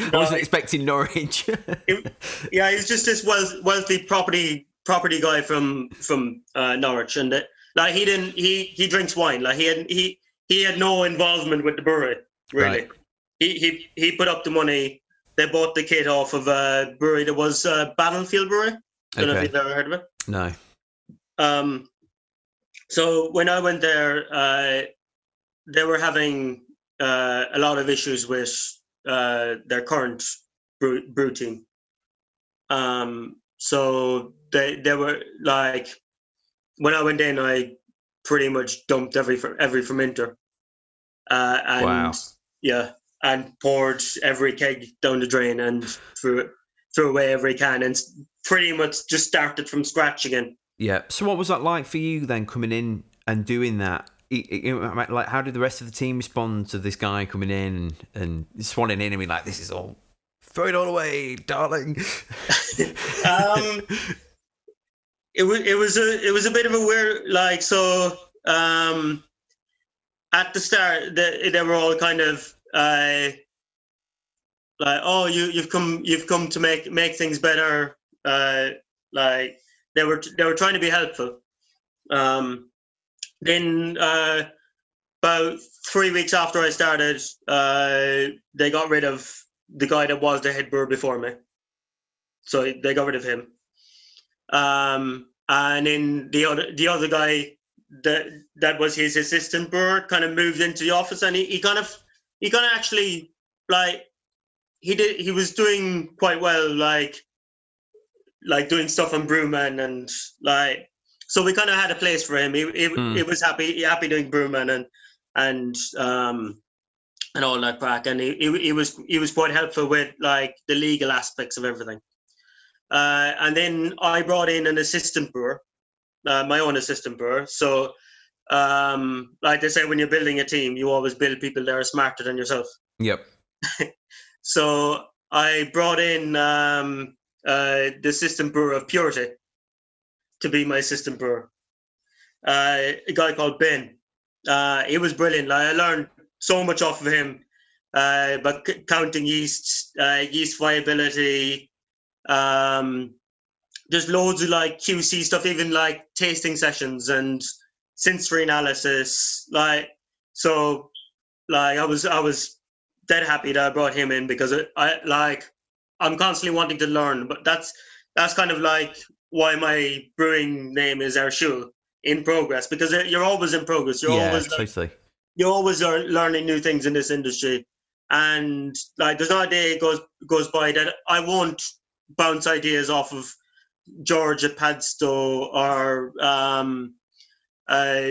I No, wasn't it- expecting Norwich. yeah, he's just this wealth, wealthy property property guy from from uh, Norwich, and uh, like he didn't he he drinks wine. Like he had he he had no involvement with the brewery really. Right. He he he put up the money. They bought the kit off of a brewery that was uh, Battlefield Brewery. Don't know if you've ever heard of it. No. Um, so when I went there, uh, they were having uh, a lot of issues with uh, their current brew, brew team. Um, so they they were like, when I went in, I pretty much dumped every every fermenter, uh, and Wow. yeah, and poured every keg down the drain and threw threw away every can and pretty much just started from scratch again. Yeah. So what was that like for you then, coming in and doing that? Like, how did the rest of the team respond to this guy coming in and, swanning in and be like, "This is all, throw it all away, darling." um, it was it was a it was a bit of a weird like so um, at the start they, they were all kind of uh, like oh you you've come you've come to make make things better uh, like they were they were trying to be helpful um, then uh, about three weeks after I started uh, they got rid of the guy that was the head brewer before me so they got rid of him. Um, and then the other the other guy that that was his assistant brewer kind of moved into the office, and he, he kind of he kind of actually like he did he was doing quite well, like like doing stuff on Brewman and like so we kind of had a place for him. He he, Hmm. he was happy happy doing Brewman and and um and all that crack, and he, he he was he was quite helpful with like the legal aspects of everything. Uh, and then I brought in an assistant brewer, uh, my own assistant brewer. So, um, like they say, when you're building a team, you always build people that are smarter than yourself. yep. So I brought in um, uh, the assistant brewer of Purity, to be my assistant brewer. Uh, a guy called Ben. Uh, he was brilliant. Like, I learned so much off of him, uh, but c- counting yeast, uh, yeast viability, um, there's loads of like QC stuff, even like tasting sessions and sensory analysis. Like, so, like I was, I was dead happy that I brought him in because it, I like, I'm constantly wanting to learn, but that's that's kind of like why my brewing name is Arshul in progress because you're always in progress. You're yeah, always totally. you always are learning new things in this industry, and like there's not a day goes goes by that I won't bounce ideas off of George at Padstow or um, uh,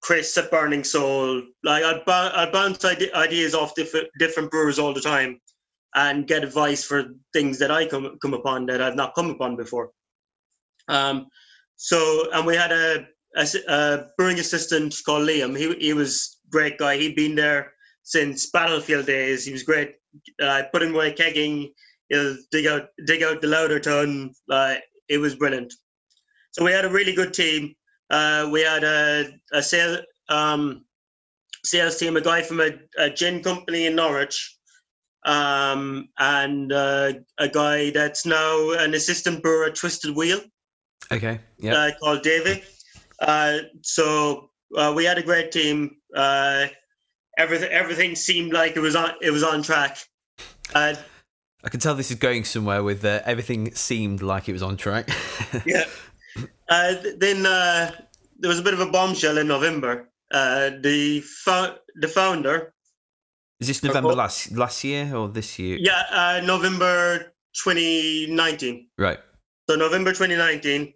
Chris at Burning Soul. Like I'd, I'd bounce ide- ideas off different different brewers all the time, and get advice for things that I come come upon that I've not come upon before. Um, so and we had a, a, a brewing assistant called Liam. He he was great guy. He'd been there since battlefield days. He was great. Uh, put him away kegging. He'll dig out dig out the lauter tun. Like it was brilliant. So we had a really good team. Uh, we had a a sales um, sales team, a guy from a, a gin company in Norwich, um, and uh, a guy that's now an assistant brewer at Twisted Wheel. Okay. Yeah. Uh, called Davey. Uh, so uh, we had a great team. Uh, everything everything seemed like it was on it was on track. Uh, I can tell this is going somewhere with uh, everything seemed like it was on track. yeah. Uh, then uh, there was a bit of a bombshell in November. Uh, the fo- the founder. Is this November last last year or this year? Yeah, uh, November 2019. Right. So November 2019,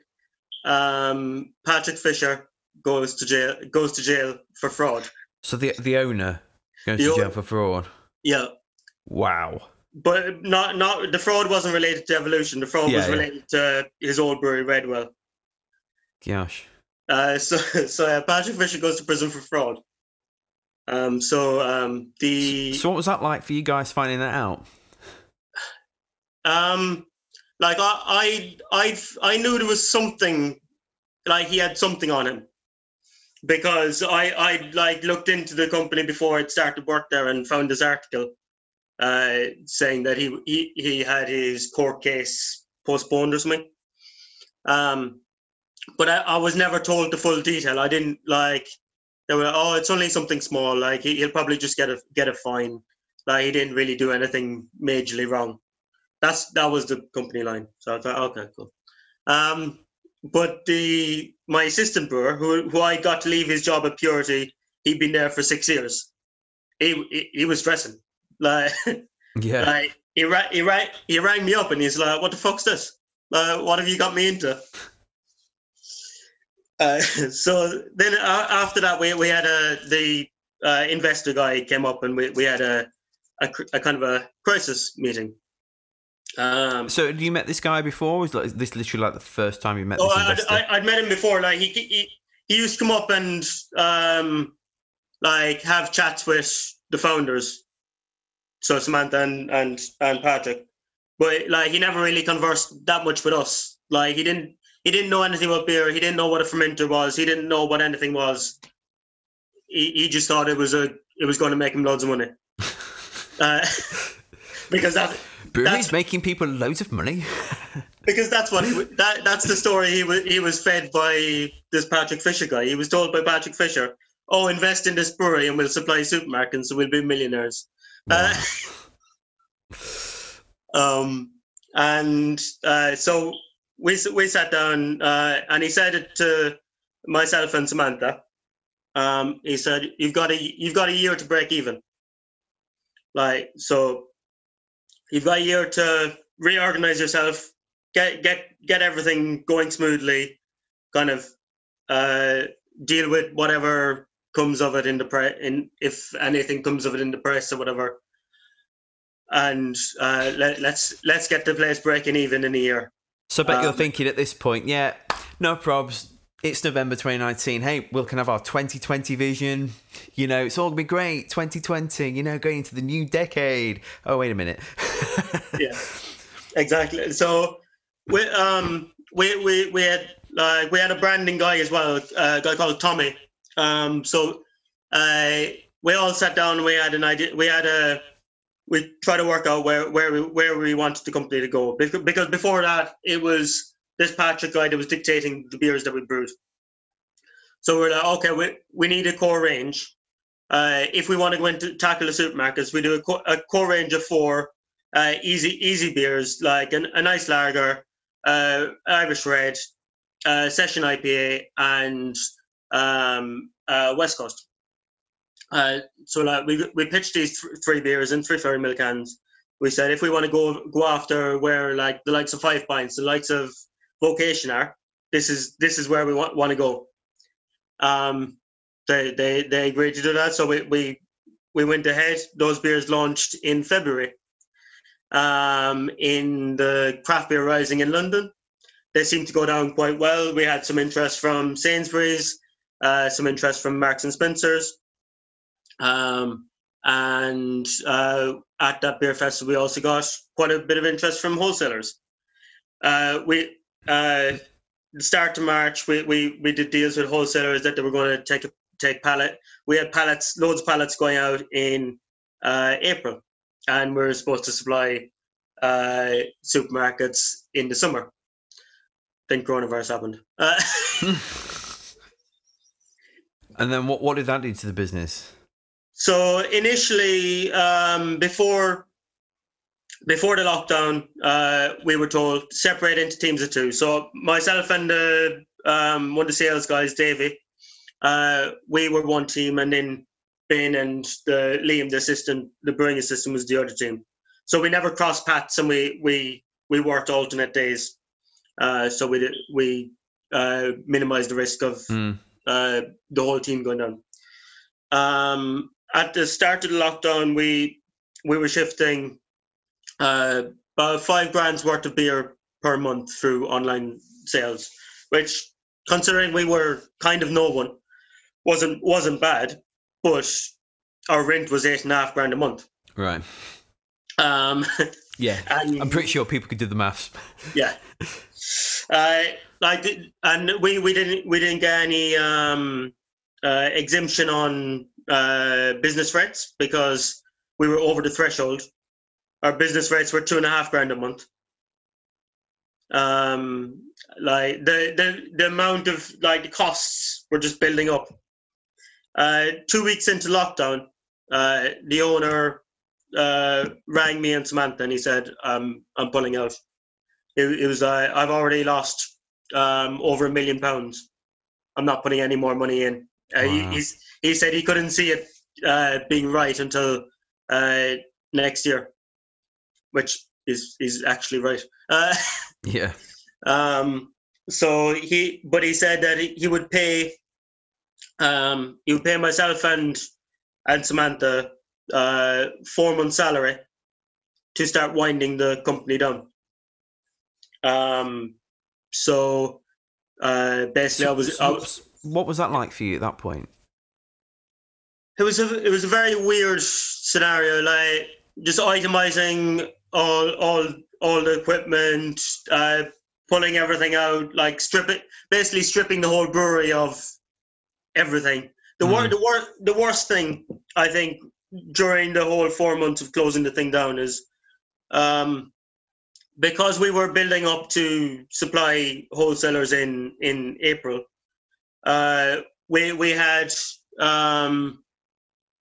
um, Patrick Fisher goes to jail goes to jail for fraud. So the the owner goes The to jail for fraud. Yeah, Wow. but not not the fraud wasn't related to evolution. The fraud Yeah, was yeah. related to his old brewery Redwell. Gosh. Uh, so so uh, Patrick Fisher goes to prison for fraud. Um, so um, the So what was that like for you guys finding that out? um, like I I I I knew there was something, like he had something on him, because I I like looked into the company before I'd started work there and found this article, uh, saying that he he he had his court case postponed or something. Um, but I, I was never told the full detail. I didn't like. They were oh, it's only something small. Like he, he'll probably just get a get a fine. Like he didn't really do anything majorly wrong. That's that was the company line. So I thought, okay, cool. Um, but the my assistant brewer, who who I got to leave his job at Purity, he'd been there for six years. He he, he was stressing. Like Yeah. like he rang he rang he rang me up and he's like, "What the fuck's this? What have you got me into?" Uh, so then uh, after that, we we had a the uh, investor guy came up and we, we had a, a a kind of a crisis meeting. Um, So you met this guy before? Was like, this literally like the first time you met oh, this I, investor? I, I'd met him before. Like he, he he used to come up and um, like have chats with the founders, so Samantha and and and Patrick. But like he never really conversed that much with us. Like he didn't he didn't know anything about beer. He didn't know what a fermenter was. He didn't know what anything was. He, he just thought it was a it was going to make him loads of money. Uh, because that Breweries that's- making people loads of money. because that's what he that that's the story he was he was fed by this Patrick Fisher guy. He was told by Patrick Fisher, "Oh, invest in this brewery and we'll supply supermarkets and we'll be millionaires." Uh, um, and uh, so we we sat down uh, and he said it to myself and Samantha. Um, he said, "You've got a you've got a year to break even." Like so, you've got a year to reorganize yourself, get get get everything going smoothly, kind of uh, deal with whatever comes of it in the press, in if anything comes of it in the press or whatever. And uh, let, let's let's get the place breaking even in a year. So I bet you're Um, thinking at this point, yeah, no probs. It's November 2019. Hey, we can have our 2020 vision. You know, it's all gonna be great. 2020. You know, going into the new decade. Oh, wait a minute. yeah, exactly. So we um we we we had like we had a branding guy as well, a guy called Tommy. Um, so uh, we all sat down. We had an idea. We had a we try to work out where where we where we wanted the company to go because, because before that it was this Patrick guy that was dictating the beers that we brewed. So we're like, okay, we we need a core range. Uh, if we want to go into tackle the supermarkets, we do a, co- a core range of four uh, easy easy beers like an, a nice lager, uh, Irish Red, uh, Session IPA, and um, uh, West Coast. Uh, so like we we pitched these th- three beers in three fairy milk cans. We said if we want to go go after where like the likes of Five Points, the likes of Vocation are, this is this is where we want want to go. Um, they they they agreed to do that, so we we we went ahead. Those beers launched in February. Um, in the craft beer rising in London, they seemed to go down quite well. We had some interest from Sainsbury's, uh, some interest from Marks and Spencers. Um, and uh, at that beer festival, we also got quite a bit of interest from wholesalers. Uh, we uh, start of March, we, we we did deals with wholesalers that they were going to take a take pallet. We had pallets, loads of pallets going out in uh, April, and we are supposed to supply uh, supermarkets in the summer. Then coronavirus happened. Uh, and then what what did that do to the business? So initially, um, before before the lockdown, uh, we were told separate into teams of two. So myself and the, um, one of the sales guys, Davey, uh, we were one team, and then Ben and the Liam, the assistant, the brewing assistant, was the other team. So we never crossed paths, and we we we worked alternate days. Uh, so we we uh, minimized the risk of Mm. uh, the whole team going down. Um, at the start of the lockdown, we we were shifting uh, about five grand's worth of beer per month through online sales, which, considering we were kind of no one, wasn't wasn't bad. But our rent was eight and a half grand a month. Right. Um, Yeah. and I'm pretty sure people could do the maths. yeah. Uh, like, and we, we didn't we didn't get any um, uh, exemption on uh, business rates because we were over the threshold. Our business rates were two and a half grand a month. Um, like the the the amount of like the costs were just building up. Uh, two weeks into lockdown, uh, the owner uh, rang me and Samantha and he said, um, "I'm pulling out." it, it was I've already lost um, over a million pounds. I'm not putting any more money in. Uh, he, Wow. he's, he said he couldn't see it uh, being right until uh, next year, which is is actually right. Uh, Yeah. um, so he, but he said that he, he would pay, um, he would pay myself and and Samantha uh, four months' salary to start winding the company down. Um, so uh, basically, I was, I was what was that like for you at that point? it was a it was a very weird scenario like just itemizing all all all the equipment uh pulling everything out like stripping basically stripping the whole brewery of everything the wor- Mhm. the wor- the worst thing i think during the whole 4 months of closing the thing down is um because we were building up to supply wholesalers in in april uh we we had um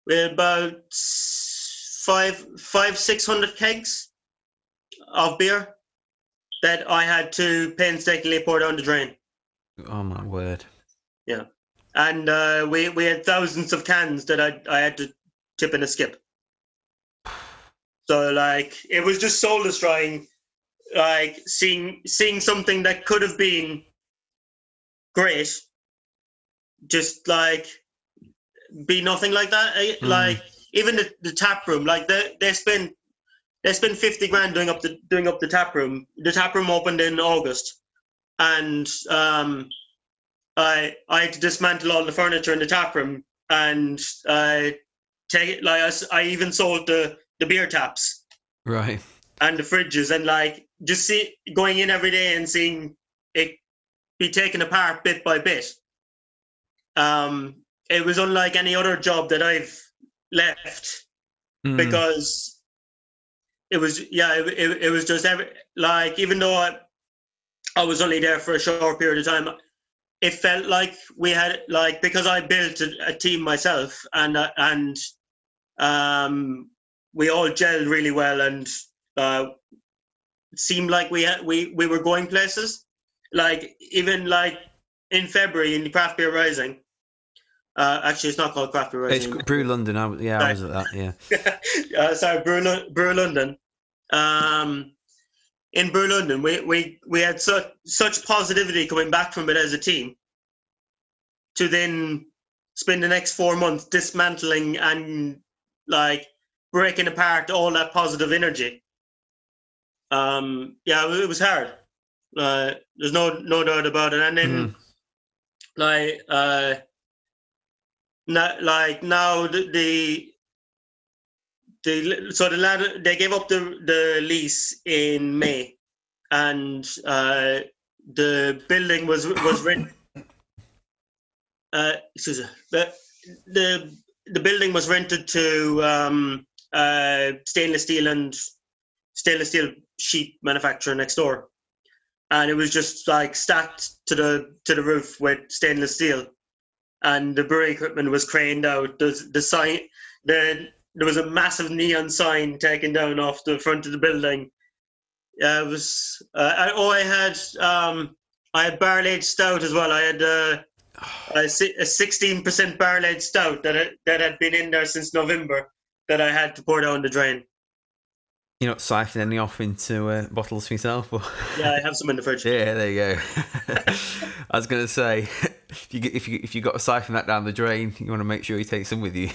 we had about five, five, six hundred kegs of beer that I had to painstakingly pour down the drain, Oh my word. Yeah, and uh, we we had thousands of cans that I I had to tip in a skip. So like it was just soul destroying, like seeing seeing something that could have been great, just like be nothing like that. Mm. Like even the, the tap room, like they they spend they spend fifty grand doing up the doing up the tap room. The tap room opened in August, and um, I I had to dismantle all the furniture in the tap room and I take it. Like i even sold the the beer taps Right. and the fridges and like just see going in every day and seeing it be taken apart bit by bit. Um, it was unlike any other job that I've left Mm. because it was yeah it, it, it was just every like even though I I was only there for a short period of time it felt like we had like because I built a, a team myself and uh, and um we all gelled really well and uh seemed like we had we we were going places like even like in February in the craft beer rising uh, actually, it's not called Craft Beer It's Rising. Brew London. I, yeah, I was at that. Yeah. uh, sorry, Brew, Brew London. Um, in Brew London, we, we, we had such such positivity coming back from it as a team. To then spend the next four months dismantling and like breaking apart all that positive energy. Um, yeah, it was hard. Uh, there's no no doubt about it. And then Mhm. like uh now, like now the, the the so the land they gave up the the lease in May, and uh, the building was was rented. Uh, excuse me. The, the the building was rented to um, uh, stainless steel and stainless steel sheet manufacturer next door, and it was just like stacked to the to the roof with stainless steel and the brewery equipment was craned out. The the sign, the there was a massive neon sign taken down off the front of the building. Yeah, it was. Uh, I, oh, I had um, I had barrel aged stout as well. I had uh, a sixteen percent barrel aged stout that had, that had been in there since November that I had to pour down the drain. You're not siphoning any off into uh, bottles for yourself? Or? Yeah, I have some in the fridge. Yeah, there you go. I was going to say, if you get, if you if you got to siphon that down the drain, you want to make sure you take some with you.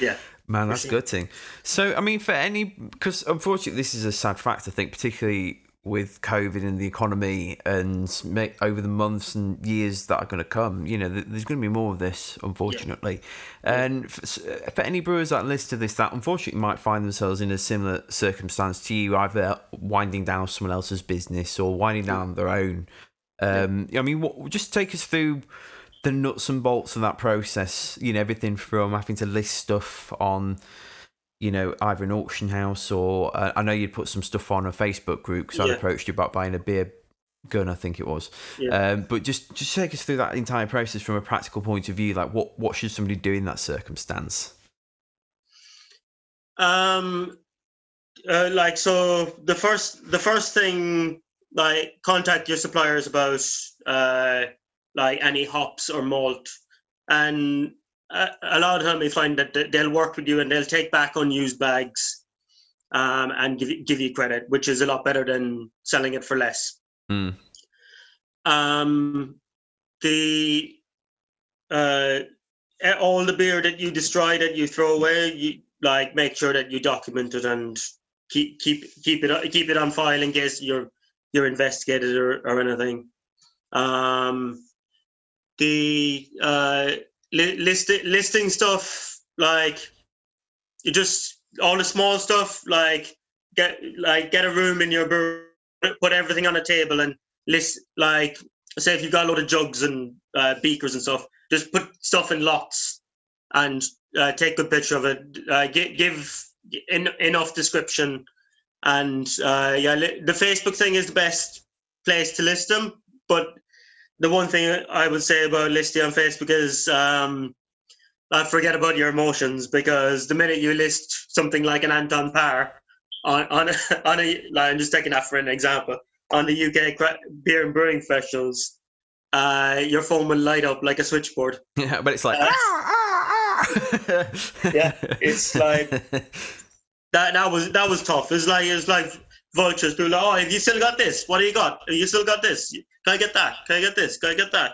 Yeah. Man, that's sure. gutting. So, I mean, for any, because unfortunately, this is a sad fact. I think, particularly with COVID and the economy, and make, over the months and years that are going to come, you know, th- there's going to be more of this, unfortunately. And for, uh, for any brewers that listen to this, that unfortunately might find themselves in a similar circumstance to you, either winding down someone else's business or winding down their own. Um, I mean, what, just take us through the nuts and bolts of that process. You know, everything from having to list stuff on, you know, either an auction house or uh, I know you'd put some stuff on a Facebook group because I approached you about buying a beer gun, I think it was. Yeah. Um, but just just take us through that entire process from a practical point of view. Like, what what should somebody do in that circumstance? Um, uh, like so, the first the first thing like contact your suppliers about uh like any hops or malt, and a, a lot of time you find that they- they'll work with you and they'll take back unused bags, um, and give you, give you credit, which is a lot better than selling it for less. Mm. Um, the uh, all the beer that you destroy that you throw away, you like make sure that you document it and keep keep keep it keep it on file in case you're you're investigated or, or anything. Um, the uh, li- list, listing stuff like you just all the small stuff like get like get a room in your brewery, put everything on a table and list like say if you've got a lot of jugs and uh, beakers and stuff, just put stuff in lots and uh, take a picture of it. Uh, give give en- enough description, and uh, yeah, the Facebook thing is the best place to list them. But the one thing I would say about listing on Facebook is um, uh, forget about your emotions because the minute you list something like an Anton Paar on on a, on a like, I'm just taking that for an example on the UK beer and brewing festivals, uh, your phone will light up like a switchboard. Yeah, but it's like. Uh, "Ah, ah, ah." Yeah, it's like- That that was that was tough. It's like it's like vultures. People like, oh, have you still got this? What do you got? Have you still got this? Can I get that? Can I get this? Can I get that?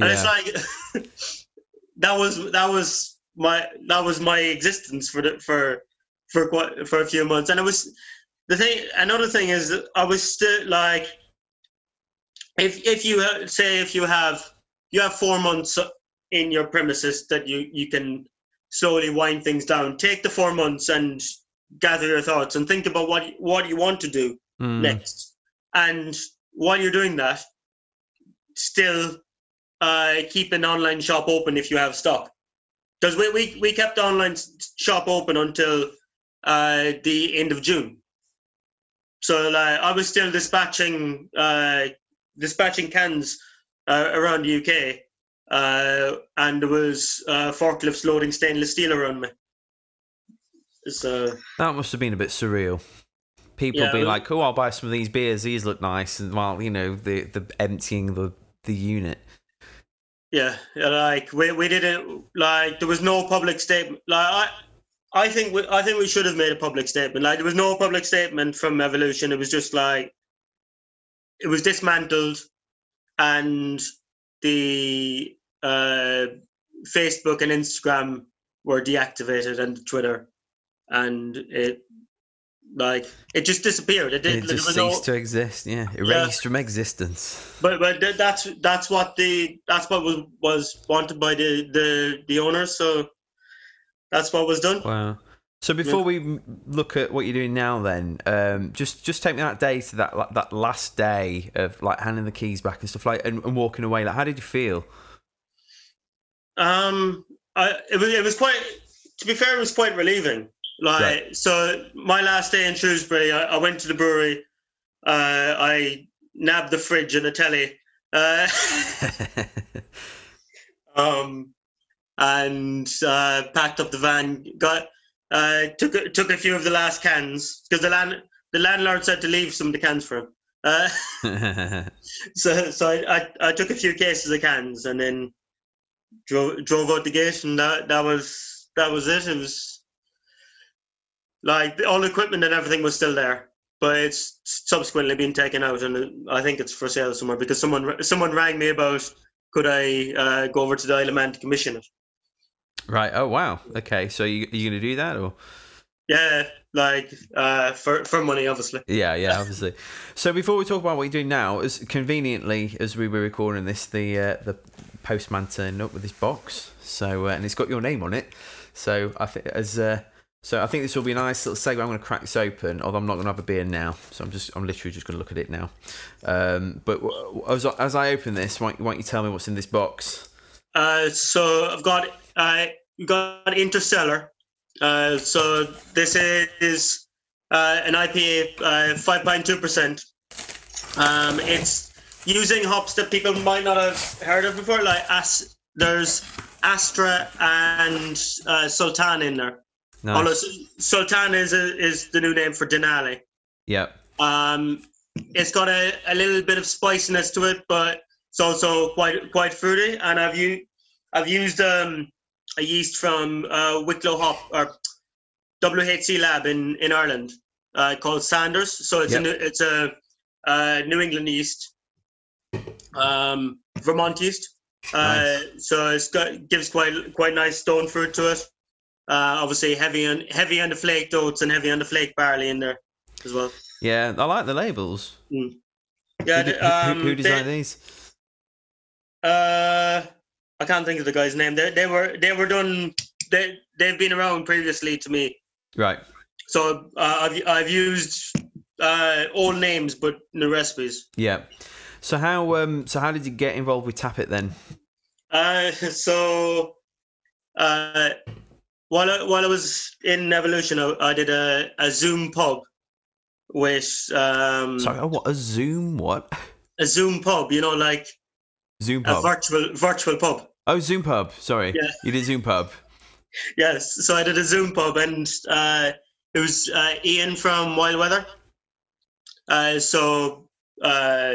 And it's like that was that was my that was my existence for the for for quite for a few months. And it was the thing. Another thing is that I was still like, if if you say if you have you have four months in your premises that you you can slowly wind things down. Take the four months and gather your thoughts and think about what what you want to do Mm. next. And while you're doing that, still uh, keep an online shop open if you have stock. Because we, we, we kept the online shop open until uh, the end of June. So like, I was still dispatching uh, dispatching cans uh, around the UK, uh, and there was uh, forklifts loading stainless steel around me. So that must have been a bit surreal. People yeah, be like, "Oh, I'll buy some of these beers. These look nice," and while you know the the emptying the the unit. Yeah, like we we didn't like there was no public statement. Like I I think we I think we should have made a public statement. Like there was no public statement from Evolution. It was just like it was dismantled, and the uh, Facebook and Instagram were deactivated, and Twitter, and it like it just disappeared. It, did, it just ceased no, to exist. Yeah, erased yeah. from existence. But but that's that's what the that's what was was wanted by the the the owners. So that's what was done. Wow. So before yeah. we look at what you're doing now, then um, just just take me that day to that that last day of like handing the keys back and stuff like and, and walking away. Like, how did you feel? Um, I it was it was quite. To be fair, it was quite relieving like right. so, my last day in Shrewsbury, I, I went to the brewery. Uh, I nabbed the fridge and the telly. Uh, um, and uh, packed up the van. Got uh, took a, took a few of the last cans because the land the landlord said to leave some of the cans for him. Uh, so so I, I, I took a few cases of cans and then drove drove out the gate and that that was that was it. It was like all the equipment and everything was still there, but it's subsequently been taken out, and I think it's for sale somewhere because someone someone rang me about could I uh, go over to the Isle of Man to commission it. Right. Oh wow. Okay. So you are you gonna do that or? Yeah, like uh, for for money, obviously. Yeah, yeah, obviously. so before we talk about what you're doing now, as conveniently as we were recording this, the uh, the postman turned up with this box. So uh, and it's got your name on it. So I think as uh, so I think this will be a nice little segue. I'm going to crack this open, although I'm not going to have a beer now. So I'm just, I'm literally just going to look at it now. Um, but as, as I open this, why, why don't you tell me what's in this box? Uh, so I've got, I uh, got Interstellar. Uh, so this is uh, an IPA, uh, 5.2%. Um, it's using hops that people might not have heard of before, like as there's Astra and uh, Sultan in there. Nice. Sultan is a, is the new name for Denali. Yeah. Um, it's got a, a little bit of spiciness to it, but it's also quite quite fruity. And I've used I've used um, a yeast from uh, Wicklow Hop or WHC Lab in in Ireland uh, called Sanders. So it's yep. a it's a uh, New England yeast, um, Vermont yeast. Uh, nice. So it's got gives quite quite nice stone fruit to it. Uh, obviously heavy on heavy on the flaked oats and heavy on the flake barley in there as well. Yeah, I like the labels. Mm. Yeah, who, um, who, who designed they, these? Uh, I can't think of the guy's name. They they were they were done. They they've been around previously to me. Right. So uh, I've I've used uh, old names, but the recipes. Yeah. So how um so how did you get involved with Tappet then? Uh, so uh, while I, while I was in Evolution, I, I did a, a Zoom pub with um. Sorry, what a Zoom what? A Zoom pub, you know, like Zoom pub, a virtual virtual pub. Oh, Zoom pub. Sorry, yeah, you did Zoom pub. Yes, so I did a Zoom pub, and uh, it was uh, Ian from Wild Weather. Uh, so uh,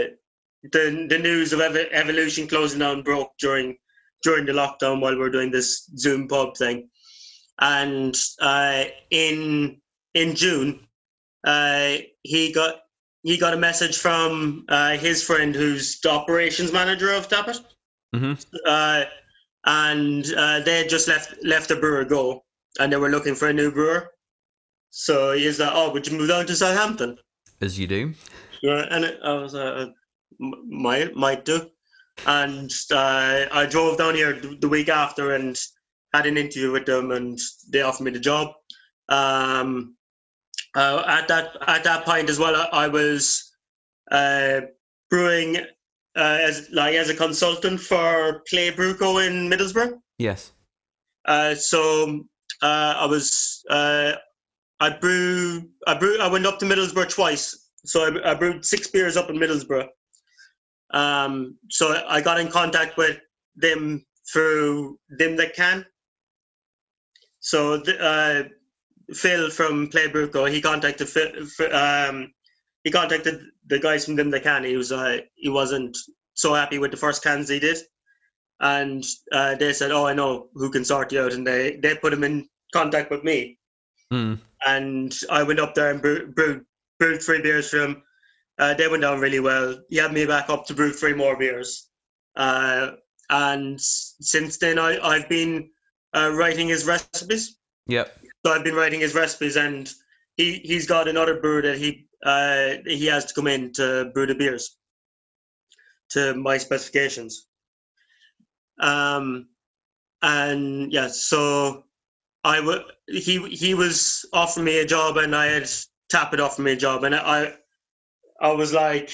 the the news of Ev- Evolution closing down broke during during the lockdown while we are doing this Zoom pub thing and uh, in in June, uh, he got he got a message from uh, his friend who's the operations manager of Tappet, mm-hmm. Uh, and uh, they had just left left the brewer go, and they were looking for a new brewer. So he's like, "Oh, would you move down to Southampton?" As you do. Yeah, and it, I was uh, might might do, and uh, I drove down here the week after and had an interview with them and they offered me the job. Um, uh, at that at that point as well, I, I was uh, brewing uh, as like as a consultant for Play Brewco in Middlesbrough. Yes. Uh, so uh, I was uh, I brew I brew I went up to Middlesbrough twice. So I, I brewed six beers up in Middlesbrough. Um, so I got in contact with them through them that can. So the, uh, Phil from Play Brewco, he contacted Phil, um, he contacted the guys from them that can. He was uh, he wasn't so happy with the first cans he did, and uh, they said, "Oh, I know who can sort you out," and they they put him in contact with me. Mm. And I went up there and brewed, brewed, brewed three beers for him. Uh, they went down really well. He had me back up to brew three more beers. Uh, and since then, I, I've been uh, writing his recipes. Yep. So I've been writing his recipes, and he, he's got another brewer that he uh, he has to come in to brew the beers to my specifications. Um, and yeah, so I would he he was offering me a job, and I had Tappet offer me a job, and I I was like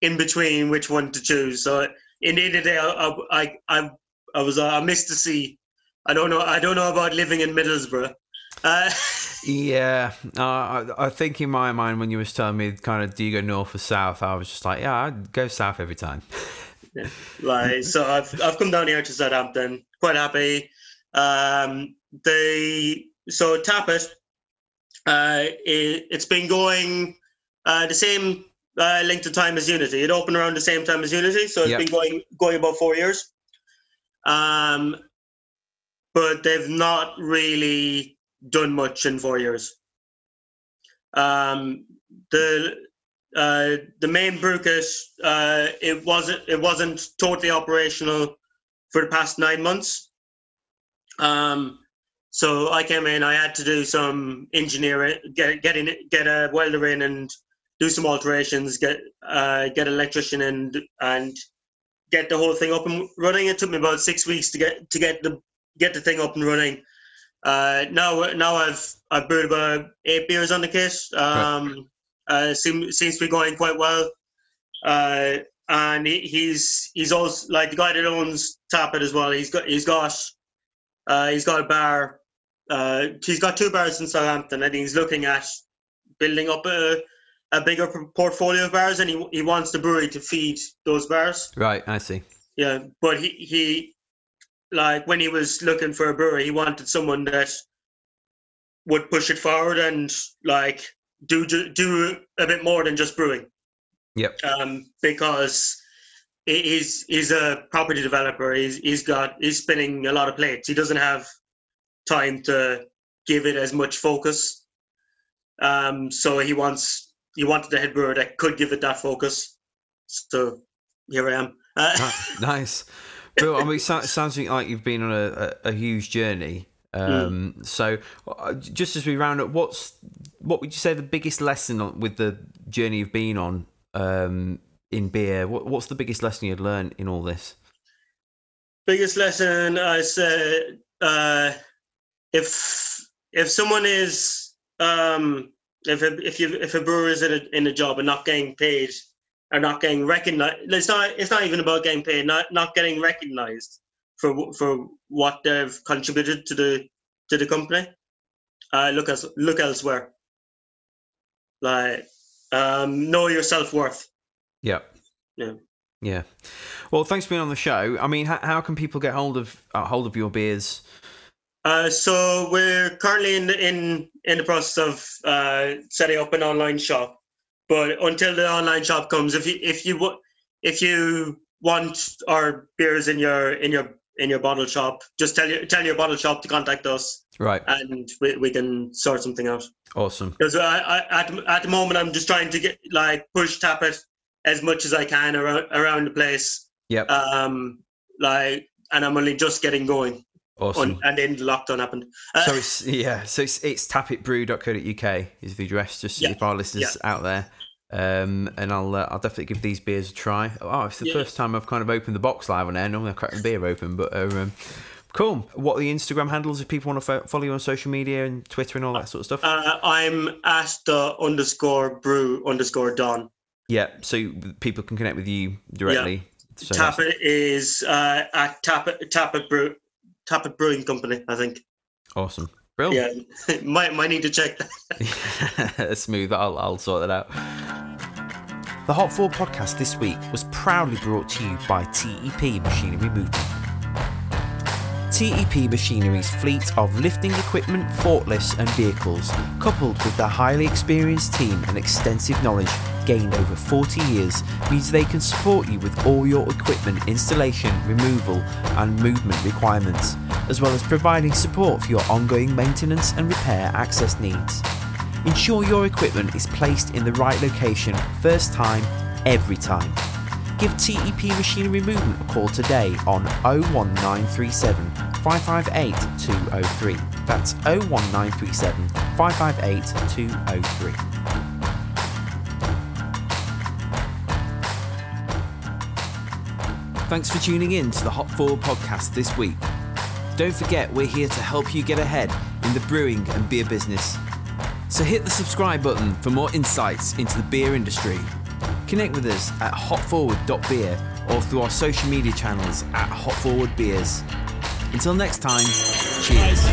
in between which one to choose. So in the end of the day, I I I, I was uh, I missed the sea. I don't know I don't know about living in Middlesbrough. Uh, yeah, uh, I, I think in my mind when you was telling me kind of do you go north or south, I was just like, yeah, I'd go south every time. yeah, like so, I've I've come down here to Southampton, quite happy. Um, they so Tappet, uh, it, has been going uh, the same uh, length of time as Unity. It opened around the same time as Unity, so it's yep. been going going about four years. Um, but they've not really done much in four years. Um, the uh, the main brewkit uh, it wasn't it wasn't totally operational for the past nine months. Um, so I came in. I had to do some engineering, get get in, get a welder in, and do some alterations. Get uh, get an electrician in, and get the whole thing up and running. It took me about six weeks to get to get the get the thing up and running. Uh, now now I've I've brewed about eight beers on the kit. Um, right. uh, seems seems to be going quite well. Uh, and he, he's he's also like the guy that owns Tappet as well. He's got he's got uh, he's got a bar uh, he's got two bars in Southampton, and he's looking at building up a, a bigger portfolio of bars, and he he wants the brewery to feed those bars. Right, I see. Yeah, but he he like when he was looking for a brewery, he wanted someone that would push it forward and like do do a bit more than just brewing. Yep. Um, because he's he's a property developer. He's he's got he's spinning a lot of plates. He doesn't have time to give it as much focus. Um, so he wants he wanted a head brewer that could give it that focus. So here I am. Uh, nice, Bill. I mean, it sounds like you've been on a, a, a huge journey. Um, mm. So, uh, just as we round up, what's what would you say the biggest lesson with the journey you've been on um, in beer? What, what's the biggest lesson you'd learned in all this? Biggest lesson I said. Uh, if if someone is um, if a, if you if a brewer is in a in a job and not getting paid or not getting recognized, it's not it's not even about getting paid, not not getting recognized for for what they've contributed to the to the company. Uh, look as look elsewhere. Like um, know your self worth. Yeah. Yeah. Yeah. Well, thanks for being on the show. I mean, how, how can people get hold of uh, hold of your beers? Uh, so we're currently in the, in in the process of uh, setting up an online shop. But until the online shop comes, if you if you if you want our beers in your in your in your bottle shop, just tell your tell your bottle shop to contact us. Right. And we, we can sort something out. Awesome. Because I, I at at the moment I'm just trying to get like push tap it as much as I can around around the place. Yeah. Um, like, and I'm only just getting going. Awesome. and then lockdown happened. Uh, so it's yeah, so it's it's tapitbrew.co.uk is the address, just yeah, if our listeners yeah. out there. Um, and I'll uh, I'll definitely give these beers a try. Oh, it's the yeah. first time I've kind of opened the box live on air. Normally I crack the beer open, but uh, um, cool. What are the Instagram handles if people want to fo- follow you on social media and Twitter and all that sort of stuff? Uh, I'm at the underscore brew underscore Don. Yeah, so people can connect with you directly. So Tappet is uh, at Tappet Tappet Brew Tappet Brewing Company, I think. awesome. Brill. Yeah, might might need to check that. Smooth. I'll, I'll sort that out. The Hop Forward podcast this week was proudly brought to you by TEP Machinery Movement. TEP Machinery's fleet of lifting equipment, forklifts, and vehicles, coupled with their highly experienced team and extensive knowledge gained over 40 years, means they can support you with all your equipment installation, removal, and movement requirements, as well as providing support for your ongoing maintenance and repair access needs. Ensure your equipment is placed in the right location first time, every time. Give TEP Machinery Movement a call today on 01937 558 203. That's 01937 558 203. Thanks for tuning in to the Hop Forward podcast this week. Don't forget, we're here to help you get ahead in the brewing and beer business. So hit the subscribe button for more insights into the beer industry. Connect with us at hopforward.beer or through our social media channels at hopforwardbeers. Until next time, cheers.